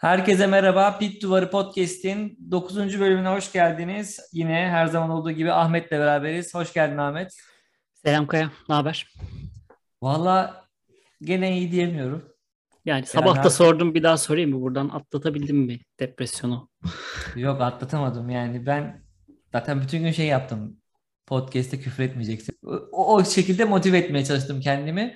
Herkese merhaba. Pit Duvarı Podcast'in 9. bölümüne hoş geldiniz. Yine her zaman olduğu gibi Ahmet'le beraberiz. Hoş geldin Ahmet. Selam Kaya, ne haber? Valla gene iyi diyemiyorum. Yani sabah da artık- sordum bir daha sorayım mı buradan atlatabildim mi depresyonu? Yok atlatamadım yani. Ben zaten bütün gün şey yaptım. Podcast'te küfür etmeyeceksin. O, o şekilde motive etmeye çalıştım kendimi.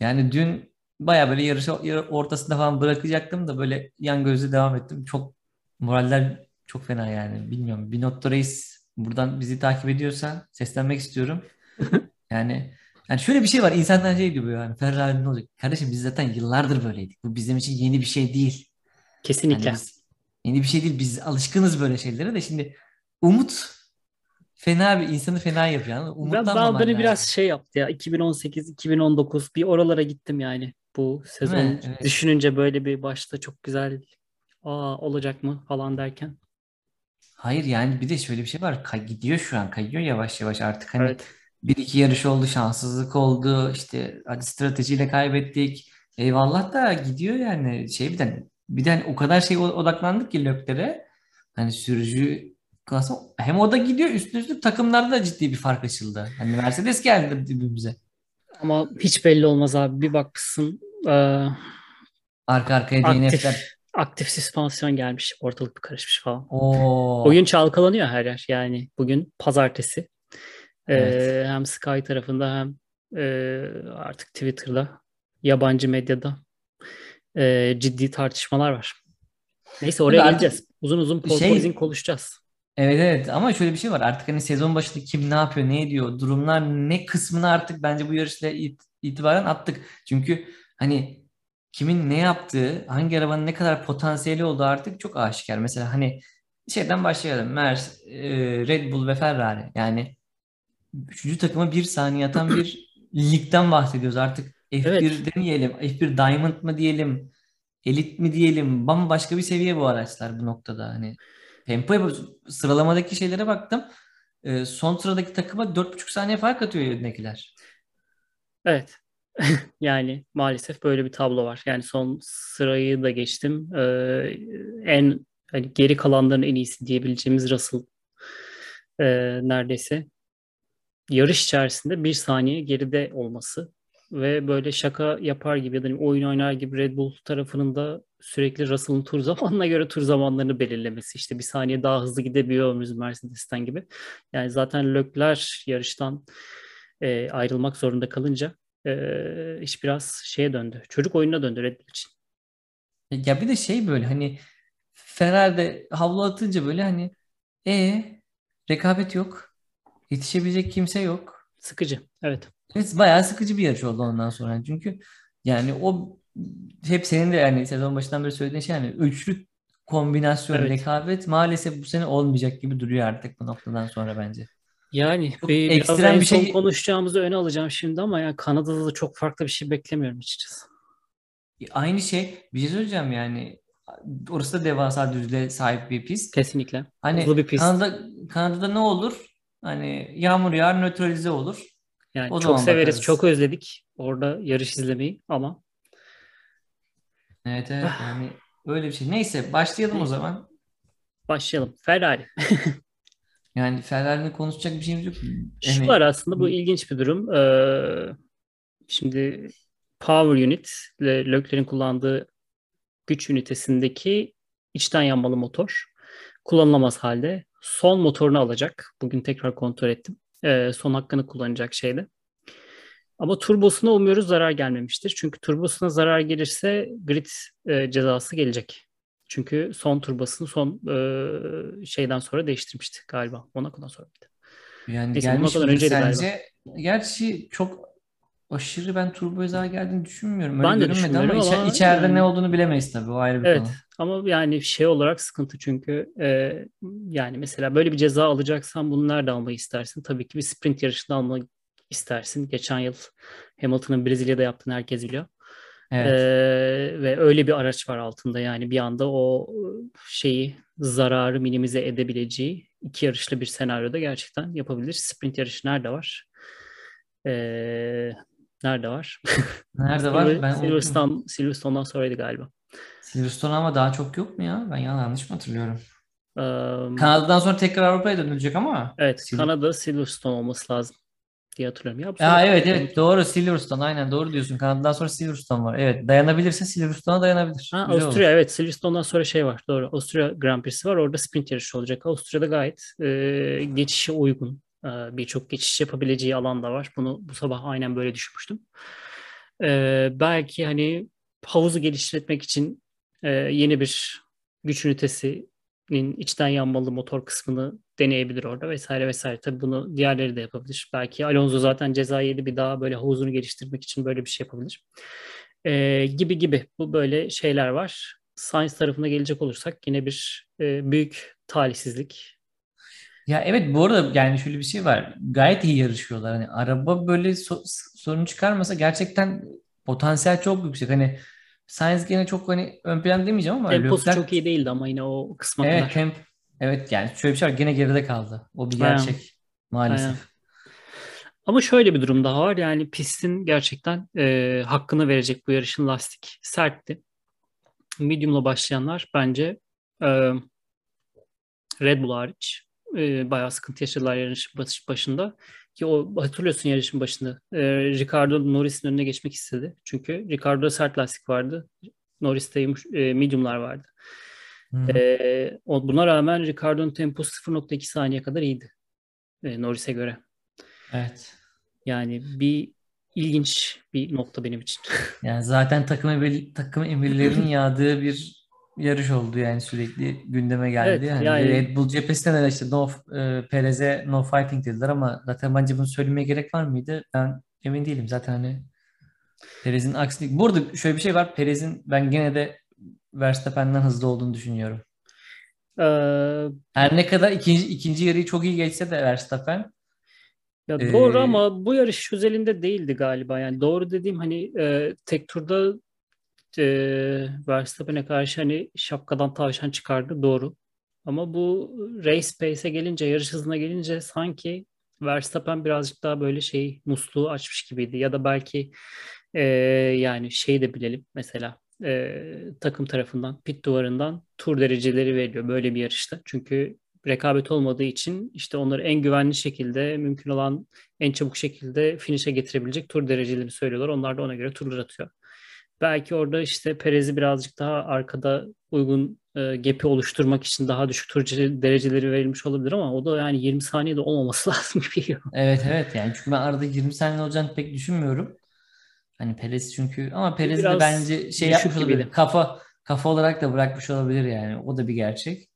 Yani dün baya böyle yarış yarı ortasında falan bırakacaktım da böyle yan gözle devam ettim. Çok moraller çok fena yani. Bilmiyorum. Binotto Reis buradan bizi takip ediyorsan seslenmek istiyorum. Yani yani şöyle bir şey var. İnsanlar şey diyor yani Ferrari ne olacak? Kardeşim biz zaten yıllardır böyleydik. Bu bizim için yeni bir şey değil. Kesinlikle. Yani biz yeni bir şey değil. Biz alışkınız böyle şeylere de şimdi umut fena bir insanı fena yapıyor. anladın mı? ben, ben Umutlanmaman beni biraz şey yaptı ya 2018-2019 bir oralara gittim yani bu sezon? Evet. düşününce böyle bir başta çok güzel aa olacak mı falan derken. Hayır yani bir de şöyle bir şey var. Kay gidiyor şu an. Kayıyor yavaş yavaş artık. Hani Evet. bir iki yarış oldu, şanssızlık oldu. İşte hadi stratejiyle kaybettik. Eyvallah da gidiyor yani. Şey bir de bir de o kadar şey odaklandık ki Lökler'e. Hani sürücü klası hem o da gidiyor üstüne üstlük takımlarda da ciddi bir fark açıldı. Hani Mercedes geldi dibimize. Ama hiç belli olmaz abi bir bakmışsın eee, Arka arkaya aktif DNF'ler. aktif süspansiyon gelmiş ortalık bir karışmış falan. Oo. Oyun çalkalanıyor her yer yani bugün pazartesi. Evet. Ee, hem Sky tarafında hem e, artık Twitter'da, yabancı medyada e, ciddi tartışmalar var. Neyse oraya Tabii geleceğiz. Uzun uzun şey- porpoising konuşacağız. Evet evet. Ama şöyle bir şey var. Artık hani sezon başında kim ne yapıyor ne ediyor durumlar ne kısmını artık bence bu yarışla it- itibaren attık. Çünkü hani kimin ne yaptığı hangi arabanın ne kadar potansiyeli olduğu artık çok aşikar. Mesela hani şeyden başlayalım. Mers, e, Red Bull ve Ferrari. Yani üçüncü takıma bir saniye atan bir ligden bahsediyoruz. Artık F1 Evet. demeyelim F1 Diamond mı diyelim elit mi diyelim? Bambaşka bir seviye bu araçlar bu noktada. Hani tempo yapıyoruz. Sıralamadaki şeylere baktım. Ee, son sıradaki takıma 4,5 saniye fark atıyor önündekiler. Evet. Yani maalesef böyle bir tablo var. Yani son sırayı da geçtim. Ee, en hani geri kalanların en iyisi diyebileceğimiz Russell e, neredeyse yarış içerisinde bir saniye geride olması ve böyle şaka yapar gibi ya da hani oyun oynar gibi Red Bull tarafının da sürekli Russell'ın tur zamanına göre tur zamanlarını belirlemesi. İşte bir saniye daha hızlı gidebiliyor muyuz Mercedes'ten gibi. Yani zaten Leclerc yarıştan e, ayrılmak zorunda kalınca e, iş biraz şeye döndü. Çocuk oyununa döndü Red Bull için. Ya bir de şey böyle hani Ferrari'de havlu atınca böyle hani e rekabet yok. Yetişebilecek kimse yok. Sıkıcı. Evet. Evet, bayağı sıkıcı bir yarış oldu ondan sonra. Çünkü yani o hep senin de yani sezon başından beri söylediğin şey yani üçlü kombinasyon Evet. rekabet maalesef bu sene olmayacak gibi duruyor artık bu noktadan sonra bence. Yani Çok bir, ekstrem bir şey- konuşacağımızı öne alacağım şimdi ama yani Kanada'da da çok farklı bir şey beklemiyorum açıkçası. Aynı şey bir şey söyleyeceğim yani orası da devasa düzlüğe sahip bir pist. Kesinlikle. Hani Hızlı bir pist. Kanada, Kanada'da ne olur? Hani yağmur yağar nötralize olur. Yani O çok severiz, bakarız. çok özledik orada yarış izlemeyi ama Evet evet yani öyle bir şey. Neyse başlayalım o zaman. başlayalım. Ferrari. Yani Ferrari'nin konuşacak bir şeyimiz yok. Şu var aslında bu ilginç bir durum. Ee, şimdi Power Unit, Le- Leclerc'in kullandığı güç ünitesindeki içten yanmalı motor kullanılamaz halde. Son motorunu alacak. Bugün tekrar kontrol ettim. Ee, son hakkını kullanacak şeyde. Ama turbosuna umuyoruz zarar gelmemiştir. Çünkü turbosuna zarar gelirse grid e, cezası gelecek. Çünkü son turbosunu son e, şeyden sonra değiştirmişti galiba. Monaco'dan sonra. Yani Neyse, gelmiş Monaco'dan önceydi galiba. sence? Gerçi çok aşırı ben turbo zarar geldiğini düşünmüyorum. Öyle Ben de ama, düşünmüyorum içe- ama içeride yani- ne olduğunu bilemeyiz tabii. O ayrı bir Evet konu. ama yani şey olarak sıkıntı çünkü e, yani mesela böyle bir ceza alacaksan bunu nerede almayı istersin? Tabii ki bir sprint yarışında almayı istersin. Geçen yıl Hamilton'ın Brezilya'da yaptığını herkes biliyor. Evet. Ee, ve öyle bir araç var altında yani bir anda o şeyi zararı minimize edebileceği iki yarışlı bir senaryoda gerçekten yapabilir. Sprint yarışı nerede var? Ee, nerede var? Nerede var? Ben unuttum. Silverstone, Silverstone'dan sonraydı galiba. Silverstone ama daha çok yok mu ya? Ben yanlış mı hatırlıyorum? Ee, Kanada'dan sonra tekrar Avrupa'ya dönülecek ama. evet Sil- Kanada Silverstone olması lazım diye hatırlıyorum. Ya, bu soru- evet evet doğru Silverstone aynen doğru diyorsun. Kanada'dan sonra Silverstone var. Evet dayanabilirse Silverstone'a dayanabilir. Ha, Güzel Avusturya olur. evet Silverstone'dan sonra şey var doğru. Avusturya Grand Prix'si var orada sprint yarışı olacak. Avusturya'da gayet e, geçişe uygun e, birçok geçiş yapabileceği alan da var. Bunu bu sabah aynen böyle düşünmüştüm. E, belki hani havuzu geliştirmek için e, yeni bir güç ünitesinin içten yanmalı motor kısmını deneyebilir orada vesaire vesaire. Tabii bunu diğerleri de yapabilir. Belki Alonso zaten ceza yedi bir daha böyle havuzunu geliştirmek için böyle bir şey yapabilir. Ee, gibi gibi bu böyle şeyler var. Science tarafına gelecek olursak yine bir e, büyük talihsizlik. Ya evet bu arada yani şöyle bir şey var. Gayet iyi yarışıyorlar. Hani araba böyle so- sorun çıkarmasa gerçekten potansiyel çok yüksek. Hani Sainz gene çok hani ön plan demeyeceğim ama Temposu Leclerc- çok iyi değildi ama yine o kısma Evet, kadar. temp evet yani şöyle bir şey var. Gene geride kaldı. O bir Aynen. gerçek maalesef. Aynen. Ama şöyle bir durum daha var. Yani pistin gerçekten e, hakkını verecek bu yarışın lastik sertti. Medium'la başlayanlar bence e, Red Bull hariç e, bayağı sıkıntı yaşadılar yarışın baş- başında. Ki o hatırlıyorsun yarışın başında. E, Ricardo Norris'in önüne geçmek istedi. Çünkü Ricardo'da sert lastik vardı. Norris'te e, medium'lar vardı. Hı. E, o, buna rağmen Ricardo'nun temposu 0.2 saniye kadar iyiydi. E, Norris'e göre. Evet. Yani bir ilginç bir nokta benim için. Yani zaten takım emir, takım emirlerinin yağdığı bir yarış oldu yani sürekli gündeme geldi. Evet, yani, yani- Red Bull cephesinden de işte no, e, Perez'e no fighting dediler ama zaten bence bunu söylemeye gerek var mıydı? Ben emin değilim. Zaten hani Perez'in aksini. Burada şöyle bir şey var. Perez'in ben gene de Verstappen'den hızlı olduğunu düşünüyorum. Ee, Her ne kadar ikinci, ikinci yarıyı çok iyi geçse de Verstappen ya Ee, doğru ama bu yarış özelinde değildi galiba. Yani doğru dediğim hani e, tek turda e, Verstappen'e karşı hani şapkadan tavşan çıkardı doğru. Ama bu race pace'e gelince, yarış hızına gelince sanki Verstappen birazcık daha böyle şey musluğu açmış gibiydi. Ya da belki e, yani şey de bilelim mesela e, takım tarafından pit duvarından tur dereceleri veriliyor böyle bir yarışta. Çünkü rekabet olmadığı için işte onları en güvenli şekilde mümkün olan en çabuk şekilde finish'e getirebilecek tur derecelerini söylüyorlar. Onlar da ona göre turlar atıyor. Belki orada işte Perez'i birazcık daha arkada uygun e, gap'i oluşturmak için daha düşük tur dereceleri verilmiş olabilir ama o da yani 20 saniyede olmaması lazım gibi geliyor. evet evet yani çünkü ben arada 20 saniye olacağını pek düşünmüyorum. Hani Perez çünkü ama Perez de bence şey yapmış olabilir. Kafa kafa olarak da bırakmış olabilir yani. O da bir gerçek.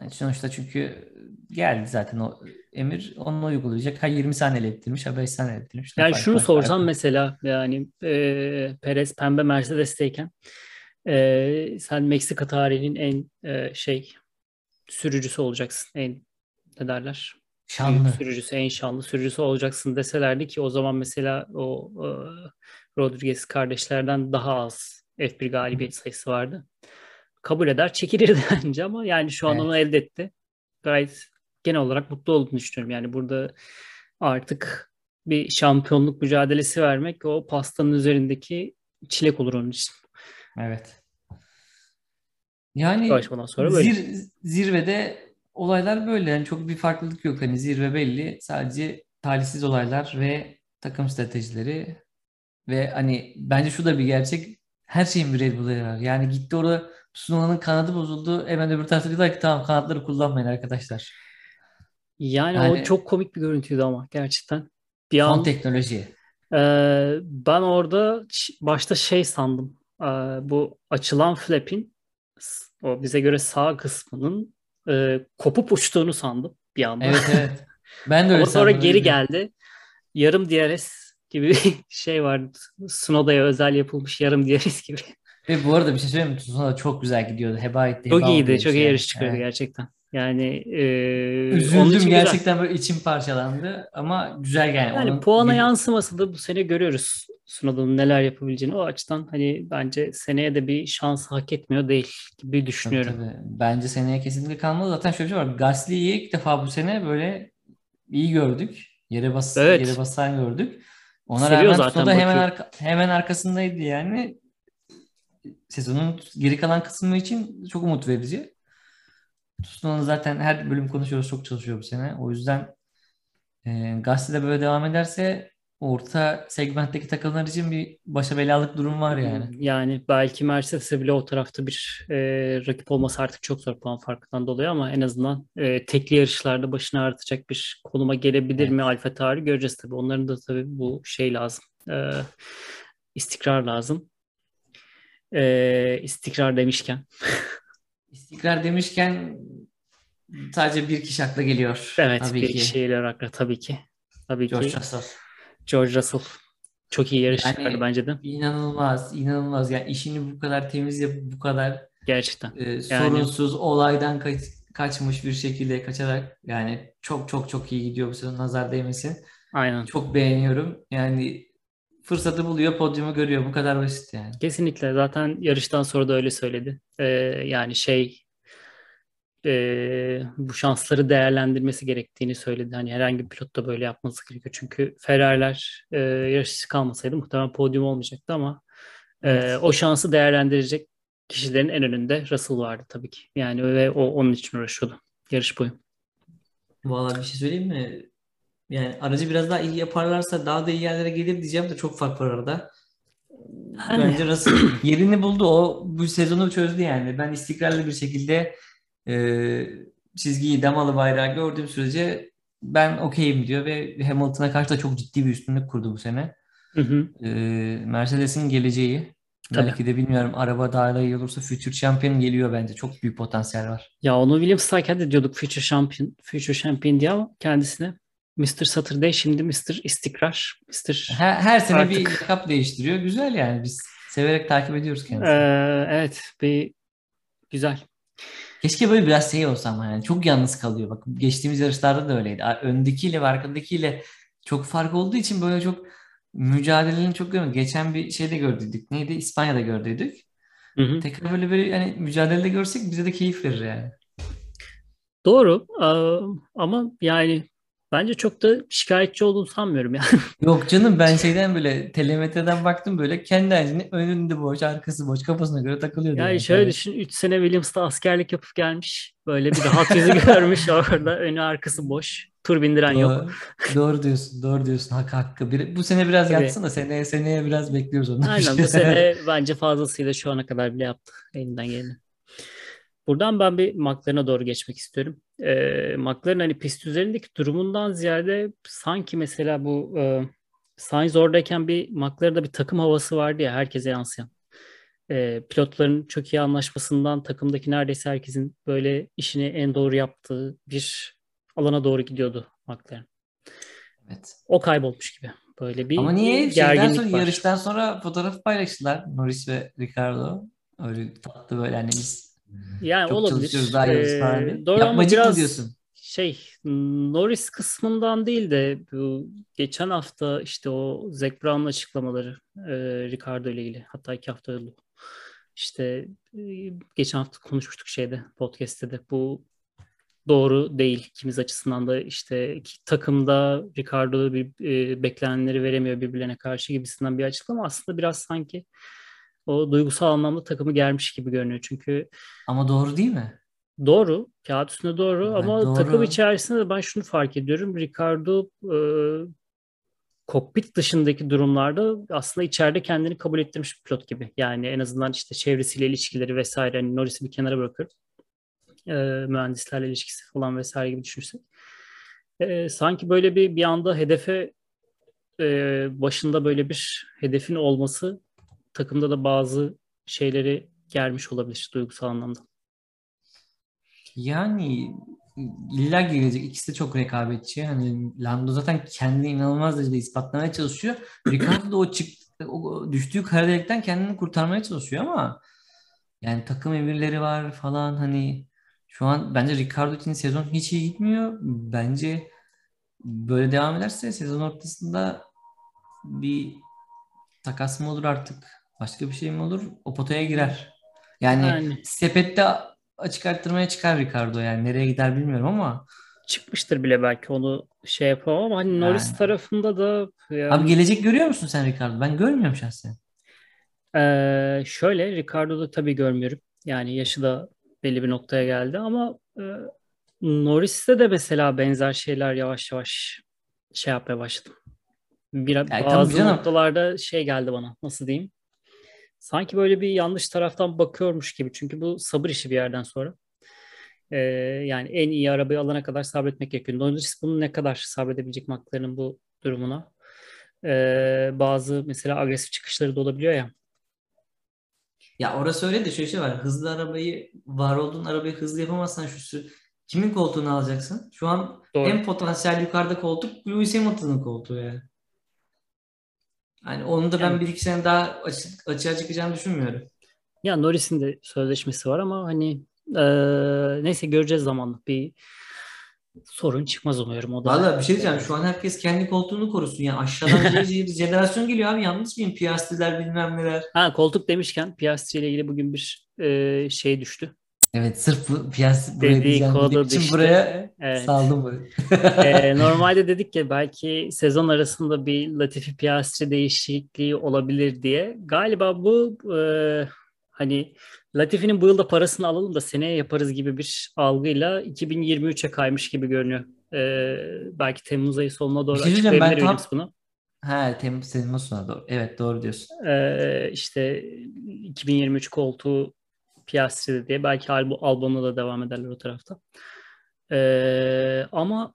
Yani sonuçta çünkü geldi zaten o emir onu uygulayacak. Ha 20 saniye ettirmiş ha 5 saniye ettirmiş. Yani Fark şunu sorsam fark var. mesela yani e, Perez pembe Mercedes'teyken e, sen Meksika tarihinin en e, şey sürücüsü olacaksın. En ne derler? Şanlı. Büyük sürücüsü, en şanlı sürücüsü olacaksın deselerdi ki o zaman mesela o e, Rodriguez kardeşlerden daha az F1 galibiyet sayısı vardı. Kabul eder, çekilirdi bence ama yani şu an Evet. onu elde etti. Gayet genel olarak mutlu olduğunu düşünüyorum. Yani burada artık bir şampiyonluk mücadelesi vermek o pastanın üzerindeki çilek olur onun için. Evet. Yani sonra böyle. zir- zirvede olaylar böyle. Yani çok bir farklılık yok. Hani zirve belli. Sadece talihsiz olaylar ve takım stratejileri ve hani bence şu da bir gerçek. Her şeyin bir Red Bull'u var. Yani gitti orada Tsunoda'nın kanadı bozuldu. Hemen öbür tarafta diyorlar ki tamam kanatları kullanmayın arkadaşlar. Yani, Yani- o çok komik bir görüntüydü ama gerçekten. Bir Son an teknoloji. Ee, ben orada başta şey sandım. Ee, bu açılan flap'in o bize göre sağ kısmının e, kopup uçtuğunu sandım bir anda. Evet evet. Ben de öyle Ama sonra geri geldi. Yarım DRS gibi bir şey var. Snowda'ya özel yapılmış yarım DRS gibi. Ve bu arada bir şey söyleyeyim mi? Tsunoda çok güzel gidiyordu. Heba etti. Çok heba oldu iyiydi. Çok iyi yani. yarış çıkardı Evet. gerçekten. Yani e, Üzüldüm için güzel. gerçekten böyle içim parçalandı ama güzel yani. Yani Onun puana yansıması da bu sene görüyoruz Sunoda'nın neler yapabileceğini. O açıdan hani bence seneye de bir şans hak etmiyor değil gibi Tabii, düşünüyorum. tabii. Bence seneye kesinlikle kalmalı. Zaten şöyle bir şey var. Gasly'yi ilk defa bu sene böyle iyi gördük. Yere bas Evet. yere basan gördük. Ona Seviyor rağmen zaten Tsunoda hemen arka- hemen arkasındaydı yani. sezonun geri kalan kısmı için çok umut verici. Tsuna'nın zaten her bölüm konuşuyoruz. Çok çalışıyor bu sene. O yüzden e, gazetede böyle devam ederse orta segmentteki takımlar için bir başa belalık durum var yani. Yani belki Mercedes'e bile o tarafta bir e, rakip olması artık çok zor puan farkından dolayı ama en azından e, tekli yarışlarda başını ağrıtacak bir konuma gelebilir Evet. mi Alfa Tauri göreceğiz tabii. Onların da tabii bu şey lazım. E, istikrar lazım. E, istikrar demişken. İstikrar demişken sadece bir kişi akla geliyor. Evet Tabii bir ki. kişiyle akla tabii ki. Tabii George ki Russell. George Russell. Çok iyi yarış Yani- çıkardı bence de. İnanılmaz, inanılmaz. Yani işini bu kadar temiz yapıp bu kadar Gerçekten. e, sorunsuz olaydan kaç- kaçmış bir şekilde kaçarak yani çok çok çok iyi gidiyor bu sezon. Nazar değmesin. Aynen. Çok beğeniyorum. Yani fırsatı buluyor, podyumu görüyor. Bu kadar basit yani. Kesinlikle. Zaten yarıştan sonra da öyle söyledi. Ee, yani şey e, bu şansları değerlendirmesi gerektiğini söyledi. Hani herhangi bir pilot da böyle yapması gerekiyor. Çünkü Ferrari'ler e, yarışçı kalmasaydı muhtemelen podyum olmayacaktı ama e, Evet. o şansı değerlendirecek kişilerin en önünde Russell vardı tabii ki. Yani ve o onun için uğraşıyordu yarış boyu. Vallahi bir şey söyleyeyim mi? Yani aracı biraz daha iyi yaparlarsa daha da iyi yerlere gelir diyeceğim de çok fark var arada. Yani. Bence Russell yerini buldu. O bu sezonu çözdü yani. Ben istikrarlı bir şekilde e, çizgiyi, damalı bayrağı gördüğüm sürece ben okeyim diyor ve Hamilton'a karşı da çok ciddi bir üstünlük kurdu bu sene. Hı hı. E, Mercedes'in geleceği Tabii. belki de bilmiyorum araba daha da iyi olursa Future Champion geliyor bence. Çok büyük potansiyel var. Ya onu Williams'tayken de diyorduk Future Champion, Future Champion diye ama kendisine Mr. Saturday şimdi Mr. İstikrar, Mr. Her, her sene bir Artık- lakap değiştiriyor. Güzel yani. Biz severek takip ediyoruz kendisini. Ee, evet bir güzel. Keşke böyle biraz şey olsa ama yani çok yalnız kalıyor. Bak geçtiğimiz yarışlarda da öyleydi. Öndekiyle ve arkadakiyle çok fark olduğu için böyle çok mücadeleni çok görmedik. Geçen bir şeyde gördük. Neydi? İspanya'da gördük. Hı hı. Tekrar böyle bir yani mücadelede görsek bize de keyif verir yani. Doğru ama yani bence çok da şikayetçi olduğunu sanmıyorum yani. Yok canım ben şeyden böyle telemetreden baktım böyle kendi halinde önünde boş, arkası boş, kafasına göre takılıyordu. Yani yani. şöyle düşün 3 sene Williams'ta askerlik yapıp gelmiş. Böyle bir rahat yüzü görmüş orada önü arkası boş. Tur bindiren yok. Doğru, doğru diyorsun, doğru diyorsun. Hakkı hakkı. Bir, bu sene biraz Tabii. yatsın da seneye seneye biraz bekliyoruz onu. Aynen bu sene bence fazlasıyla şu ana kadar bile yaptı elinden geleni. Buradan ben bir McLaren'a doğru geçmek istiyorum. Ee, McLaren hani pist üzerindeki durumundan ziyade sanki mesela bu e, Sainz oradayken bir McLaren'da bir takım havası vardı ya herkese yansıyan. Ee, pilotların çok iyi anlaşmasından takımdaki neredeyse herkesin böyle işini en doğru yaptığı bir alana doğru gidiyordu McLaren. Evet. O kaybolmuş gibi. Böyle bir Ama niye şeyden sonra var. yarıştan sonra fotoğraf paylaştılar Norris ve Ricardo. Öyle tatlı böyle hani biz Yani çok olabilir. daha. Ee, doğru ama Yapmacık biraz diyorsun? şey Norris kısmından değil de bu geçen hafta işte o Zac Brown'un açıklamaları e, Ricardo ile ilgili hatta iki hafta oldu. İşte e, geçen hafta konuşmuştuk şeyde podcast'te de bu doğru değil ikimiz açısından da işte iki takımda Ricardo bir e, beklenenleri veremiyor birbirlerine karşı gibisinden bir açıklama aslında biraz sanki o duygusal anlamda takımı germiş gibi görünüyor. Çünkü Ama doğru değil mi? Doğru. Kağıt üstünde doğru Evet, ama doğru. takım içerisinde de ben şunu fark ediyorum. Ricardo e, kokpit dışındaki durumlarda aslında içeride kendini kabul ettirmiş bir pilot gibi. Yani en azından işte çevresiyle ilişkileri vesaire. Hani Norris'i bir kenara bırakıyorum. E, mühendislerle ilişkisi falan vesaire gibi düşünürsek. E, sanki böyle bir bir anda hedefe e, başında böyle bir hedefin olması takımda da bazı şeyleri germiş olabilir duygusal anlamda. Yani illa gelecek. İkisi de çok rekabetçi. Hani Lando zaten kendini inanılmaz derecede ispatlamaya çalışıyor. Ricardo da o çık o düştüğü kara delikten kendini kurtarmaya çalışıyor ama yani takım emirleri var falan hani şu an bence Ricardo için sezon hiç iyi gitmiyor. Bence böyle devam ederse sezon ortasında bir takas mı olur artık? Başka bir şey mi olur? O potaya girer. Yani, Yani. sepette açık arttırmaya çıkar Ricardo yani. Nereye gider bilmiyorum ama çıkmıştır bile belki onu şey yapamam ama hani Norris Yani. tarafında da yani abi gelecek görüyor musun sen Ricardo? Ben görmüyorum şahsen. Ee, şöyle Ricardo'da tabii görmüyorum. Yani yaşı da belli bir noktaya geldi ama e, Norris'te de mesela benzer şeyler yavaş yavaş şey yapmaya başladım. Bir, Yani bazı canım. noktalarda şey geldi bana. Nasıl diyeyim? Sanki böyle bir yanlış taraftan bakıyormuş gibi. Çünkü bu sabır işi bir yerden sonra. Ee, yani en iyi arabayı alana kadar sabretmek gerekiyor. Norris bunu ne kadar sabredebilecek McLaren'ın bu durumuna. Ee, bazı mesela agresif çıkışları da olabiliyor ya. Ya orası öyle de şöyle şey var. Hızlı arabayı, var olduğun arabayı hızlı yapamazsan şu kimin koltuğunu alacaksın? Şu an Doğru. en potansiyel yukarıda koltuk Lewis Hamilton'ın koltuğu yani. Hani onu da ben Yani- bir iki sene daha açı- açığa çıkacağını düşünmüyorum. Ya Norris'in de sözleşmesi var ama hani eee, neyse göreceğiz zamanla. Bir sorun çıkmaz umuyorum o da. Valla bir şey diyeceğim. Şu an herkes kendi koltuğunu korusun. Yani aşağıdan bir jenerasyon geliyor abi. Yanlış mıyım? Piastriler bilmem neler. Ha koltuk demişken Piastri ile ilgili bugün bir eee, şey düştü. Evet sırf Piastri buraya diyeceğim için düştü. buraya Evet. saldım burayı. Eee, normalde dedik ki belki sezon arasında bir Latifi Piastri değişikliği olabilir diye. Galiba bu eee, hani Latifi'nin bu yılda parasını alalım da seneye yaparız gibi bir algıyla 2023'e kaymış gibi görünüyor. Eee, belki Temmuz ayı sonuna doğru şey açıklayabilir tam- bunu. Ha Temmuz, Temmuz sonu doğru. Evet doğru diyorsun. Ee, işte 2023 koltuğu Piastri'de diye belki Albo, Albon'la da devam ederler o tarafta. Ee, ama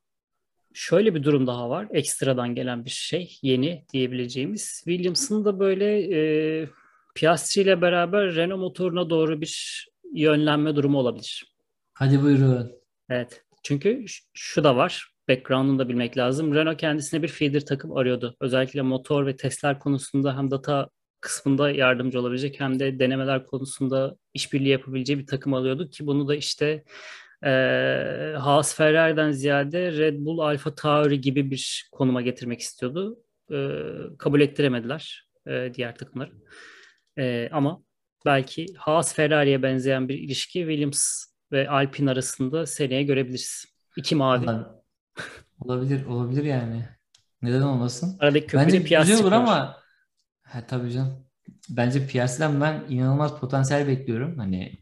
şöyle bir durum daha var. Ekstradan gelen bir şey. Yeni diyebileceğimiz. Williams'ın da böyle e, Piastri ile beraber Renault motoruna doğru bir yönlenme durumu olabilir. Hadi buyurun. Evet. Çünkü şu da var. Background'unu da bilmek lazım. Renault kendisine bir feeder takım arıyordu. Özellikle motor ve testler konusunda hem data kısmında yardımcı olabilecek hem de denemeler konusunda işbirliği yapabileceği bir takım alıyordu ki bunu da işte eee Haas Ferrari'den ziyade Red Bull Alfa Tauri gibi bir konuma getirmek istiyordu. Eee, kabul ettiremediler eee, diğer takımlar. Eee, ama belki Haas Ferrari'ye benzeyen bir ilişki Williams ve Alpine arasında seneye görebiliriz. İki mavi. Olabilir, olabilir yani. Neden olmasın? Aradaki Bence köprüde Piastri güzel olur var. ama ha, tabii canım. Bence Piastri'den ben inanılmaz potansiyel bekliyorum. Hani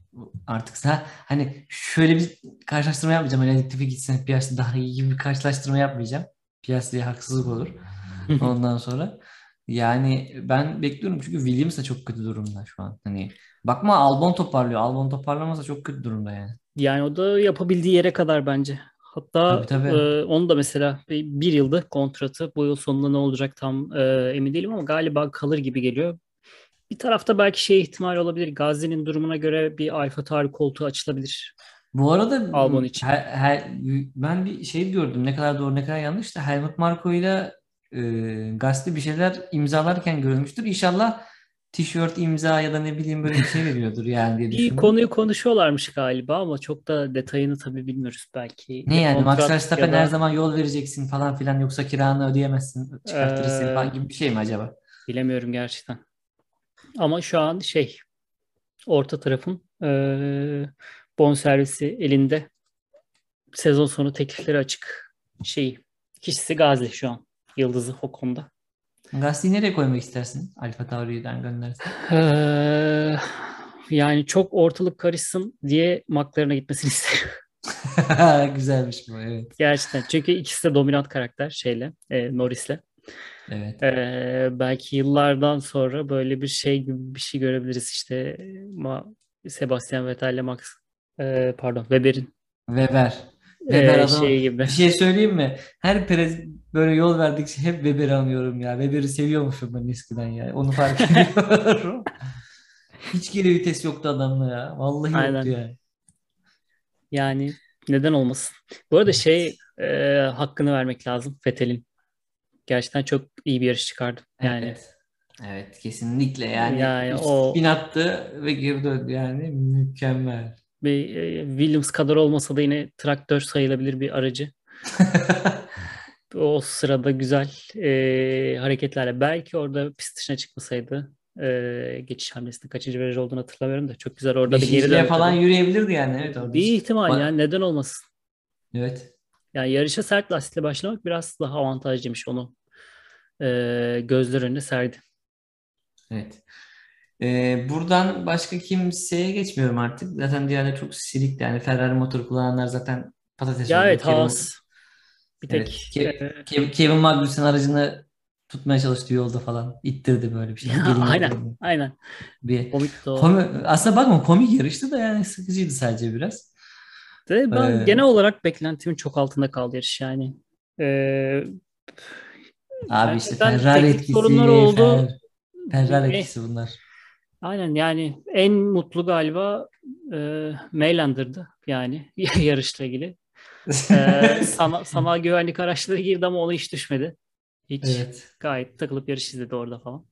artık sa- hani şöyle bir karşılaştırma yapmayacağım. Hani Latifi gitsin Piastri daha iyi gibi bir karşılaştırma yapmayacağım. Piastri'ye haksızlık olur. Ondan sonra yani ben bekliyorum çünkü Williams da çok kötü durumda şu an. Hani bakma Albon toparlıyor. Albon toparlamasa çok kötü durumda yani. Yani o da yapabildiği yere kadar bence. Hatta Tabii, tabii. e, onu da mesela bir, yılda kontratı bu yıl sonunda ne olacak tam e, emin değilim ama galiba kalır gibi geliyor. Bir tarafta belki şey ihtimal olabilir. Gazi'nin durumuna göre bir Alfa Tauri koltuğu açılabilir. Bu arada Albon için. her, her- ben bir şey gördüm. Ne kadar doğru ne kadar yanlış da Helmut Marko ile e, Gasly bir şeyler imzalarken görülmüştür. İnşallah tişört imza ya da ne bileyim böyle bir şey veriyordur yani diye düşündüm. konuyu konuşuyorlarmış galiba ama çok da detayını tabii bilmiyoruz belki. Ne yani Max Verstappen da- her zaman yol vereceksin falan filan yoksa kiranı ödeyemezsin çıkartırız seni Ee, falan gibi bir şey mi acaba? Bilemiyorum gerçekten. Ama şu an şey orta tarafın eee bonservisi elinde. Sezon sonu teklifleri açık. Şey kişisi Gazi şu an. Yıldızı o Gasly'yi nereye koymak istersin? Alfa Tauri'den göndersen. Eee, yani çok ortalık karışsın diye McLaren'a gitmesini isterim. Güzelmiş bu evet. Gerçekten. Çünkü ikisi de dominant karakter şeyle, e, Norris'le. Evet. Eee, belki yıllardan sonra böyle bir şey gibi bir şey görebiliriz işte Ma Sebastian Vettel'le Max eee, pardon Weber'in Weber. Weber adam şey gibi. Bir şey söyleyeyim mi? Her Perez böyle yol verdikçe hep Weber'i anıyorum ya. Weber'i seviyormuşum ben eskiden ya. Onu fark ediyorum. Hiç geri vites yoktu adamla ya. Vallahi Aynen. yoktu ya. Yani neden olmasın? Bu arada şey eee, hakkını vermek lazım Vettel'in. Gerçekten çok iyi bir yarış çıkardı. Yani Evet. Evet kesinlikle yani. Yani o- spin attı ve geri döndü yani mükemmel. Bir eee, Williams kadar olmasa da yine traktör sayılabilir bir aracı. O sırada güzel eee, hareketlerle belki orada pist dışına çıkmasaydı eee, geçiş hamlesinde kaçıncı viraj olduğunu hatırlamıyorum da çok güzel orada bir geri döndü. falan yürüyebilirdi yani. Evet orada. Bir ihtimal Ba- yani neden olmasın? Evet. Yani yarışa sert lastikle başlamak biraz daha avantajlıymış onu eee gözler önüne serdi. Evet. Ee, buradan başka kimseye geçmiyorum artık. Zaten diğerleri çok silik yani Ferrari motoru kullananlar zaten patates Ya oldu. evet Kevin, Haas bir evet, tek Ke- Ke- Kevin Magnussen aracını tutmaya çalıştı yolda falan. İttirdi böyle bir şey. Gelin aynen yapalım aynen bir. komikti o. Komi, aslında bakma komik yarıştı da yani sıkıcıydı sadece biraz. Ve ben Ee, genel olarak beklentimin çok altında kaldı yarış yani. Ee, abi işte gerçekten Ferrari teknik etkisi, sorunlar oldu. Fer- Ferrari etkisi bunlar. Aynen yani en mutlu galiba e, Maylander'dı yani yarışla ilgili. Ee, sana, sanal güvenlik araçları girdi ama ona hiç düşmedi. Hiç Evet. gayet takılıp yarış izledi orada falan.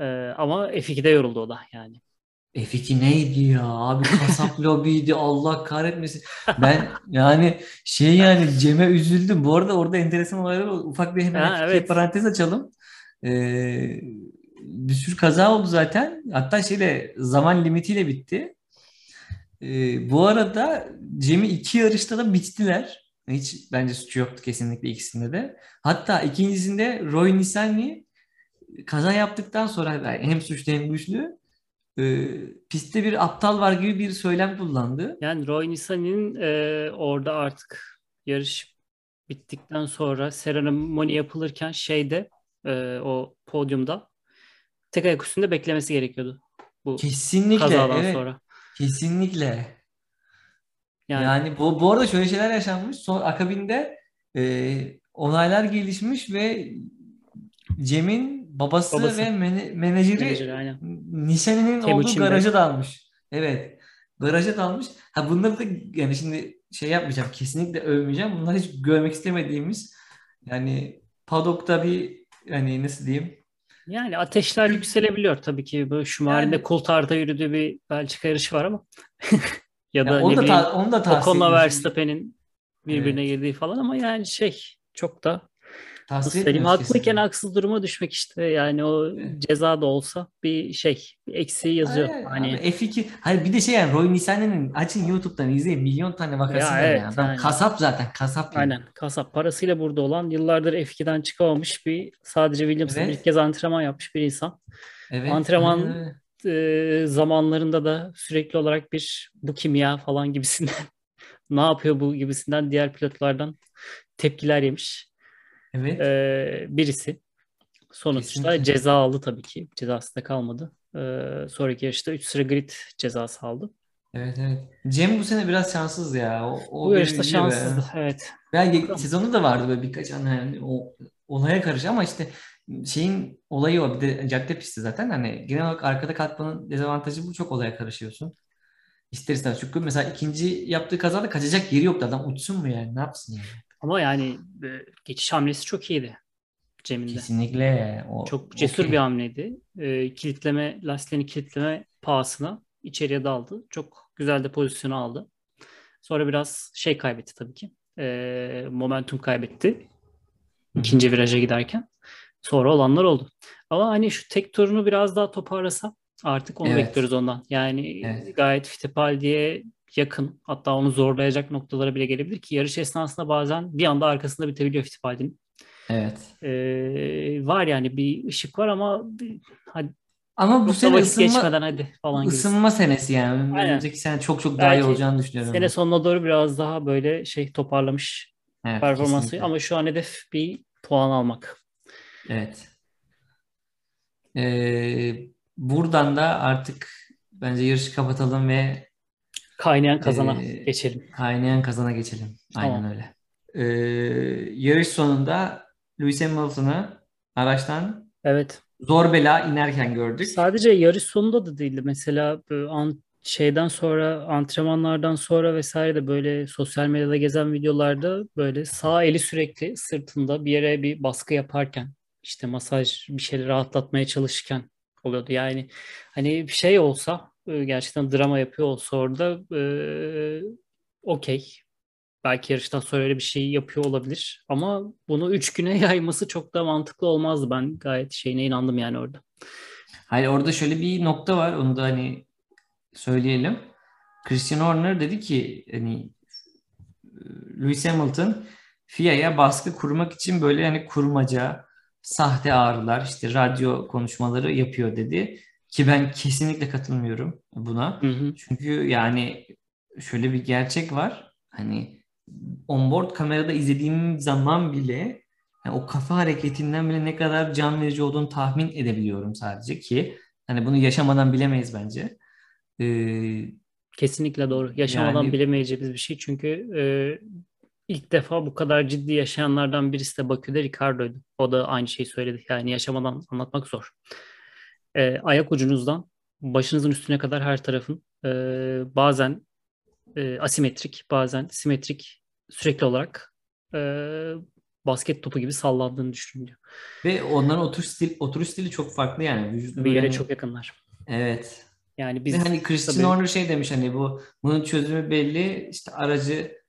Ee, ama F2'de yoruldu o da yani. F2 neydi ya? Abi kasap lobiydi Allah kahretmesin. Ben yani şey yani Cem'e üzüldüm. Bu arada orada enteresan olaylar. Ufak bir hemen Ha, F2'ye evet. parantez açalım. Ee, bir sürü kaza oldu zaten. Hatta şeyle zaman limitiyle bitti. Ee, bu arada Cem'i iki yarışta da bittiler. Hiç bence suçu yoktu kesinlikle ikisinde de. Hatta ikincisinde Roy Nissany kaza yaptıktan sonra hem suçlu hem güçlü e, pistte bir aptal var gibi bir söylem kullandı. Yani Roy Nissany'nin e, orada artık yarış bittikten sonra seremoni yapılırken şeyde e, o podyumda tek ayak üstünde beklemesi gerekiyordu. Bu Kesinlikle, kazadan evet, sonra. kesinlikle. Yani, Yani bu, bu arada şöyle şeyler yaşanmış. Son akabinde e, olaylar gelişmiş ve Cem'in babası, Babası. ve mene- menajeri Menajeri, Temuçin olduğu garaja dalmış. Evet. Garaja dalmış. Ha bunları da yani şimdi şey yapmayacağım. Kesinlikle övmeyeceğim. Bunlar hiç görmek istemediğimiz yani padokta bir hani nasıl diyeyim yani ateşler yükselebiliyor tabii ki. Böyle Schumacher'in de Yani- Coulthard'a yürüdüğü bir Belçika yarışı var ama ya da Ya ne onu da bileyim onu da Ocon'la. Verstappen'in birbirine Evet. girdiği falan ama yani şey çok da Tavsiye Selim haklıyken haksız duruma düşmek işte yani o ceza da olsa bir şey bir eksiği yazıyor. Hayır, Hani abi F2 hayır bir de şey yani Roy Nisani'nin açın YouTube'dan izleyin milyon tane vakası Ya var evet, yani. Adam kasap zaten kasap yani. aynen kasap parasıyla burada olan yıllardır F2'den çıkamamış bir sadece Williams'ın Evet. ilk kez antrenman yapmış bir insan. Evet. Antrenman- aynen. Ee, zamanlarında da sürekli olarak bir bu kim ya falan gibisinden ne yapıyor bu gibisinden diğer pilotlardan tepkiler yemiş. Evet. Ee, birisi. Sonuçta Kesinlikle. ceza aldı tabii ki. Cezası da kalmadı. Ee, sonraki yarışta 3 sıra grid cezası aldı. Evet evet. Cem bu sene biraz şanssız ya. O, o Bu yarışta üzüyor be. şanssızdı. Evet. Belki Bakalım. sezonu da vardı böyle birkaç an hani o olaya karış ama işte şeyin olayı o bir de cadde pisti zaten hani genel olarak arkada kalkmanın dezavantajı bu çok olaya karışıyorsun. İster istemez çünkü mesela ikinci yaptığı kazada kaçacak yeri yoktu adam uçsun mu yani ne yapsın yani? Ama yani e, geçiş hamlesi çok iyiydi Cem'in de. Kesinlikle o Çok cesur okey. bir hamleydi. Ee, kilitleme, lastiğini kilitleme pahasına içeriye daldı. Çok güzel de pozisyonu aldı. Sonra biraz şey kaybetti tabii ki. Ee, momentum kaybetti. ikinci viraja giderken. Sonra olanlar oldu. Ama hani şu tek turunu biraz daha toparlasa artık onu Evet. bekliyoruz ondan. Yani Evet. gayet Fittipaldi'ye yakın hatta onu zorlayacak noktalara bile gelebilir ki yarış esnasında bazen bir anda arkasında bitebiliyor Fittipaldi'nin. Evet. Ee, var yani bir ışık var ama bir- hadi Ama bu sene ısınma, geçmeden hadi falan gibi. ısınma senesi yani. Aynen. Önümüzdeki sene çok çok daha iyi Belki olacağını düşünüyorum. Sene ben. sonuna doğru biraz daha böyle şey toparlamış Evet, performansı kesinlikle. ama şu an hedef bir puan almak. Evet. Ee, buradan da artık bence yarışı kapatalım ve Kaynayan kazana Ee, geçelim. kaynayan kazana geçelim. Aynen Tamam. öyle. Ee, yarış sonunda Lewis Hamilton'ı araçtan Evet. zor bela inerken gördük. Sadece yarış sonunda da değildi. Mesela an, şeyden sonra antrenmanlardan sonra vesaire de böyle sosyal medyada gezen videolarda böyle sağ eli sürekli sırtında bir yere bir baskı yaparken işte masaj bir şeyleri rahatlatmaya çalışırken oluyordu. Yani hani bir şey olsa e, gerçekten drama yapıyor olsa orada e, okey. Belki yarıştan sonra öyle bir şey yapıyor olabilir. Ama bunu üç güne yayması çok da mantıklı olmazdı. Ben gayet şeyine inandım yani orada. Hayır orada şöyle bir nokta var. Onu da hani söyleyelim. Christian Horner dedi ki hani Lewis Hamilton FIA'ya baskı kurmak için böyle hani kurmaca, sahte ağrılar, işte radyo konuşmaları yapıyor dedi. Ki ben kesinlikle katılmıyorum buna. Hı hı. Çünkü yani şöyle bir gerçek var. Hani onboard kamerada izlediğim zaman bile yani o kafa hareketinden bile ne kadar can verici olduğunu tahmin edebiliyorum sadece ki hani bunu yaşamadan bilemeyiz bence. Ee, Kesinlikle doğru. Yaşamadan yani bilemeyeceğimiz bir şey. Çünkü e, ilk defa bu kadar ciddi yaşayanlardan birisi de Bakü'de Ricardo'ydu. O da aynı şeyi söyledi. Yani yaşamadan anlatmak zor. E, ayak ucunuzdan başınızın üstüne kadar her tarafın e, bazen e, asimetrik, bazen simetrik sürekli olarak e, basket topu gibi sallandığını düşünüyor. ve onların oturuş stil oturuş stili çok farklı yani. Vücudu Bir yere hani çok yakınlar. evet. Yani Ve biz hani Christian tabii Horner şey demiş hani bu bunun çözümü belli işte aracı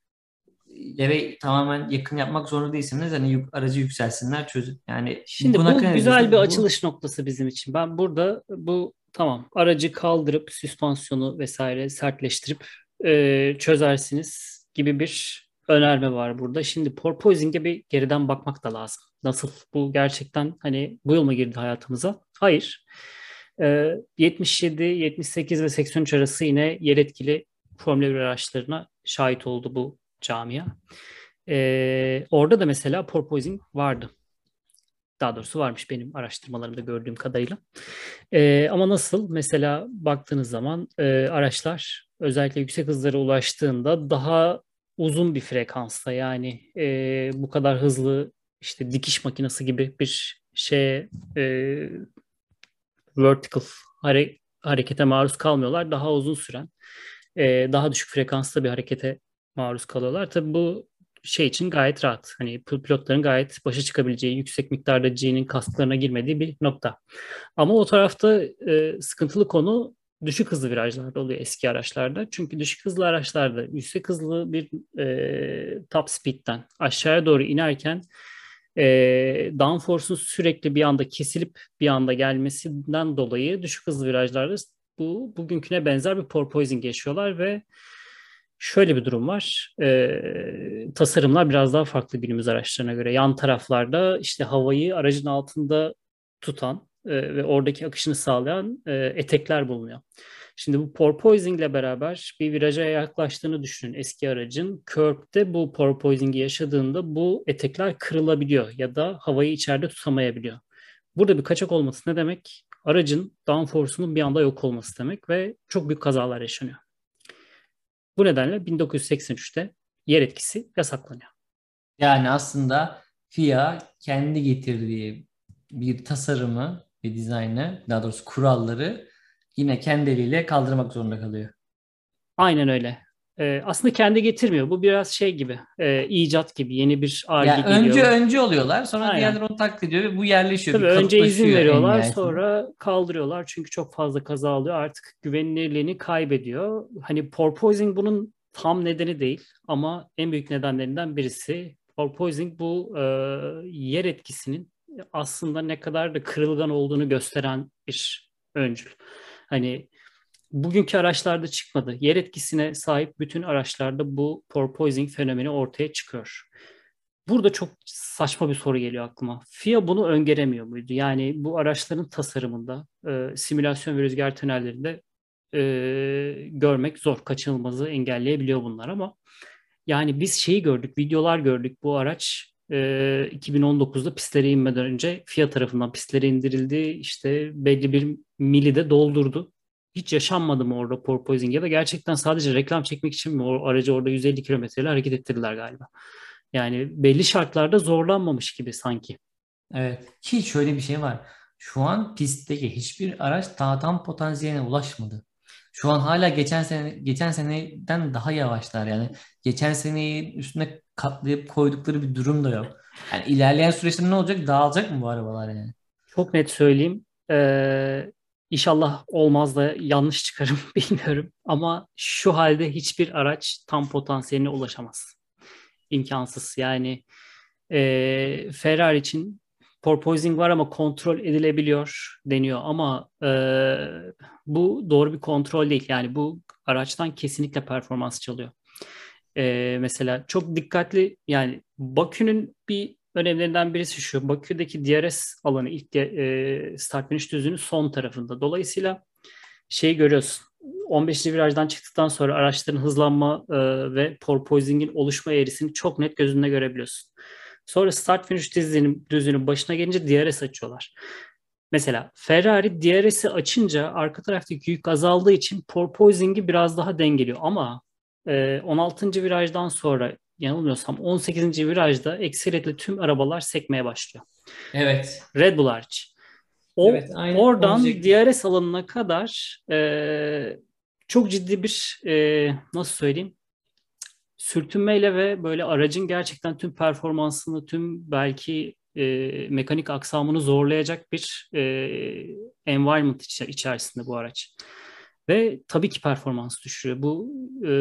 yere tamamen yakın yapmak zorunda değilsiniz hani yük- aracı yükselsinler çözün. Yani Şimdi buna bu güzel bir bu açılış noktası bizim için. Ben burada bu tamam aracı kaldırıp süspansiyonu vesaire sertleştirip e, çözersiniz gibi bir önerme var burada. Şimdi porpoising'e bir geriden bakmak da lazım. Nasıl bu gerçekten hani bu yıl mı girdi hayatımıza? Hayır. E, 77, 78 ve 83 arası yine yer etkili Formula 1 araçlarına şahit oldu bu camia. E, orada da mesela porpoising vardı. Daha doğrusu varmış benim araştırmalarımda gördüğüm kadarıyla. Ee, ama nasıl? Mesela baktığınız zaman e, araçlar özellikle yüksek hızlara ulaştığında daha uzun bir frekansta yani e, bu kadar hızlı işte dikiş makinesi gibi bir şeye e, vertical hare- harekete maruz kalmıyorlar. Daha uzun süren, e, daha düşük frekansta bir harekete maruz kalıyorlar. Tabii bu şey için gayet rahat. Hani pil- pilotların gayet başa çıkabileceği, yüksek miktarda G'nin kasklarına girmediği bir nokta. Ama o tarafta e, sıkıntılı konu düşük hızlı virajlarda oluyor eski araçlarda. Çünkü düşük hızlı araçlarda yüksek hızlı bir e, top speed'den aşağıya doğru inerken e, downforce'un sürekli bir anda kesilip bir anda gelmesinden dolayı düşük hızlı virajlarda bu bugünküne benzer bir porpoising yaşıyorlar ve şöyle bir durum var. E, tasarımlar biraz daha farklı günümüz araçlarına göre. Yan taraflarda işte havayı aracın altında tutan e, ve oradaki akışını sağlayan e, etekler bulunuyor. Şimdi bu porpoising ile beraber bir viraja yaklaştığını düşünün eski aracın. Curb'de bu porpoising'i yaşadığında bu etekler kırılabiliyor ya da havayı içeride tutamayabiliyor. Burada bir kaçak olması ne demek? Aracın downforce'unun bir anda yok olması demek ve çok büyük kazalar yaşanıyor. Bu nedenle 1983'te yer etkisi yasaklanıyor. yani aslında FIA kendi getirdiği bir tasarımı ve dizaynı daha doğrusu kuralları yine kendi eliyle kaldırmak zorunda kalıyor. Aynen öyle. Ee, aslında kendi getirmiyor. Bu biraz şey gibi, e, icat gibi. Yeni bir Yani arge önce geliyor. önce oluyorlar sonra Aynen. diğerleri onu taklit ediyor ve bu yerleşiyor. Tabii önce izin veriyorlar, sonra kaldırıyorlar. Çünkü çok fazla kaza oluyor. Artık güvenilirliğini kaybediyor. Hani porpoising bunun tam nedeni değil ama en büyük nedenlerinden birisi. Porpoising bu e, yer etkisinin aslında ne kadar da kırılgan olduğunu gösteren bir öncül. Hani bugünkü araçlarda çıkmadı. Yer etkisine sahip bütün araçlarda bu porpoising fenomeni ortaya çıkıyor. Burada çok saçma bir soru geliyor aklıma. FIA bunu öngöremiyor muydu? Yani bu araçların tasarımında, e, simülasyon ve rüzgar tünellerinde e, görmek zor. Kaçınılmazı engelleyebiliyor bunlar ama yani biz şeyi gördük, videolar gördük. Bu araç e, 2019'da pistlere inmeden önce FIA tarafından pistlere indirildi. İşte belli bir mili de doldurdu. Hiç yaşanmadı mı orada porpoising ya da gerçekten sadece reklam çekmek için mi o aracı orada 150 kilometreyle hareket ettirdiler galiba. Yani belli şartlarda zorlanmamış gibi sanki. Evet. Ki şöyle bir şey var. Şu an pistteki hiçbir araç daha tam potansiyeline ulaşmadı. Şu an hala geçen sene geçen seneden daha yavaşlar yani. Geçen seneyi üstüne katlayıp koydukları bir durum da yok. Yani ilerleyen süreçte ne olacak? Dağılacak mı bu arabalar yani? Çok net söyleyeyim. Ee, inşallah olmaz da yanlış çıkarım bilmiyorum. Ama şu halde hiçbir araç tam potansiyeline ulaşamaz. İmkansız. Yani e, Ferrari için porpoising var ama kontrol edilebiliyor deniyor. Ama e, bu doğru bir kontrol değil. Yani bu araçtan kesinlikle performans çalıyor. E, mesela çok dikkatli yani Bakü'nün bir önemlilerinden birisi şu. Bakü'deki DRS alanı ilk e, start finish düzünün son tarafında. Dolayısıyla şeyi görüyorsun. 15. virajdan çıktıktan sonra araçların hızlanma e, ve porpoising'in oluşma eğrisini çok net gözünde görebiliyorsun. Sonra start finish düzünün, düzünün başına gelince DRS açıyorlar. Mesela Ferrari DRS'i açınca arka taraftaki yük azaldığı için porpoising'i biraz daha dengeliyor. Ama e, 16. virajdan sonra yanılmıyorsam 18. virajda ekseriyetle tüm arabalar sekmeye başlıyor. Evet. Red Bull hariç. O, evet, aynen. Oradan DRS alanına kadar e, çok ciddi bir e, nasıl söyleyeyim sürtünmeyle ve böyle aracın gerçekten tüm performansını, tüm belki e, mekanik aksamını zorlayacak bir e, environment iç- içerisinde bu araç. Ve tabii ki performans düşürüyor. Bu e,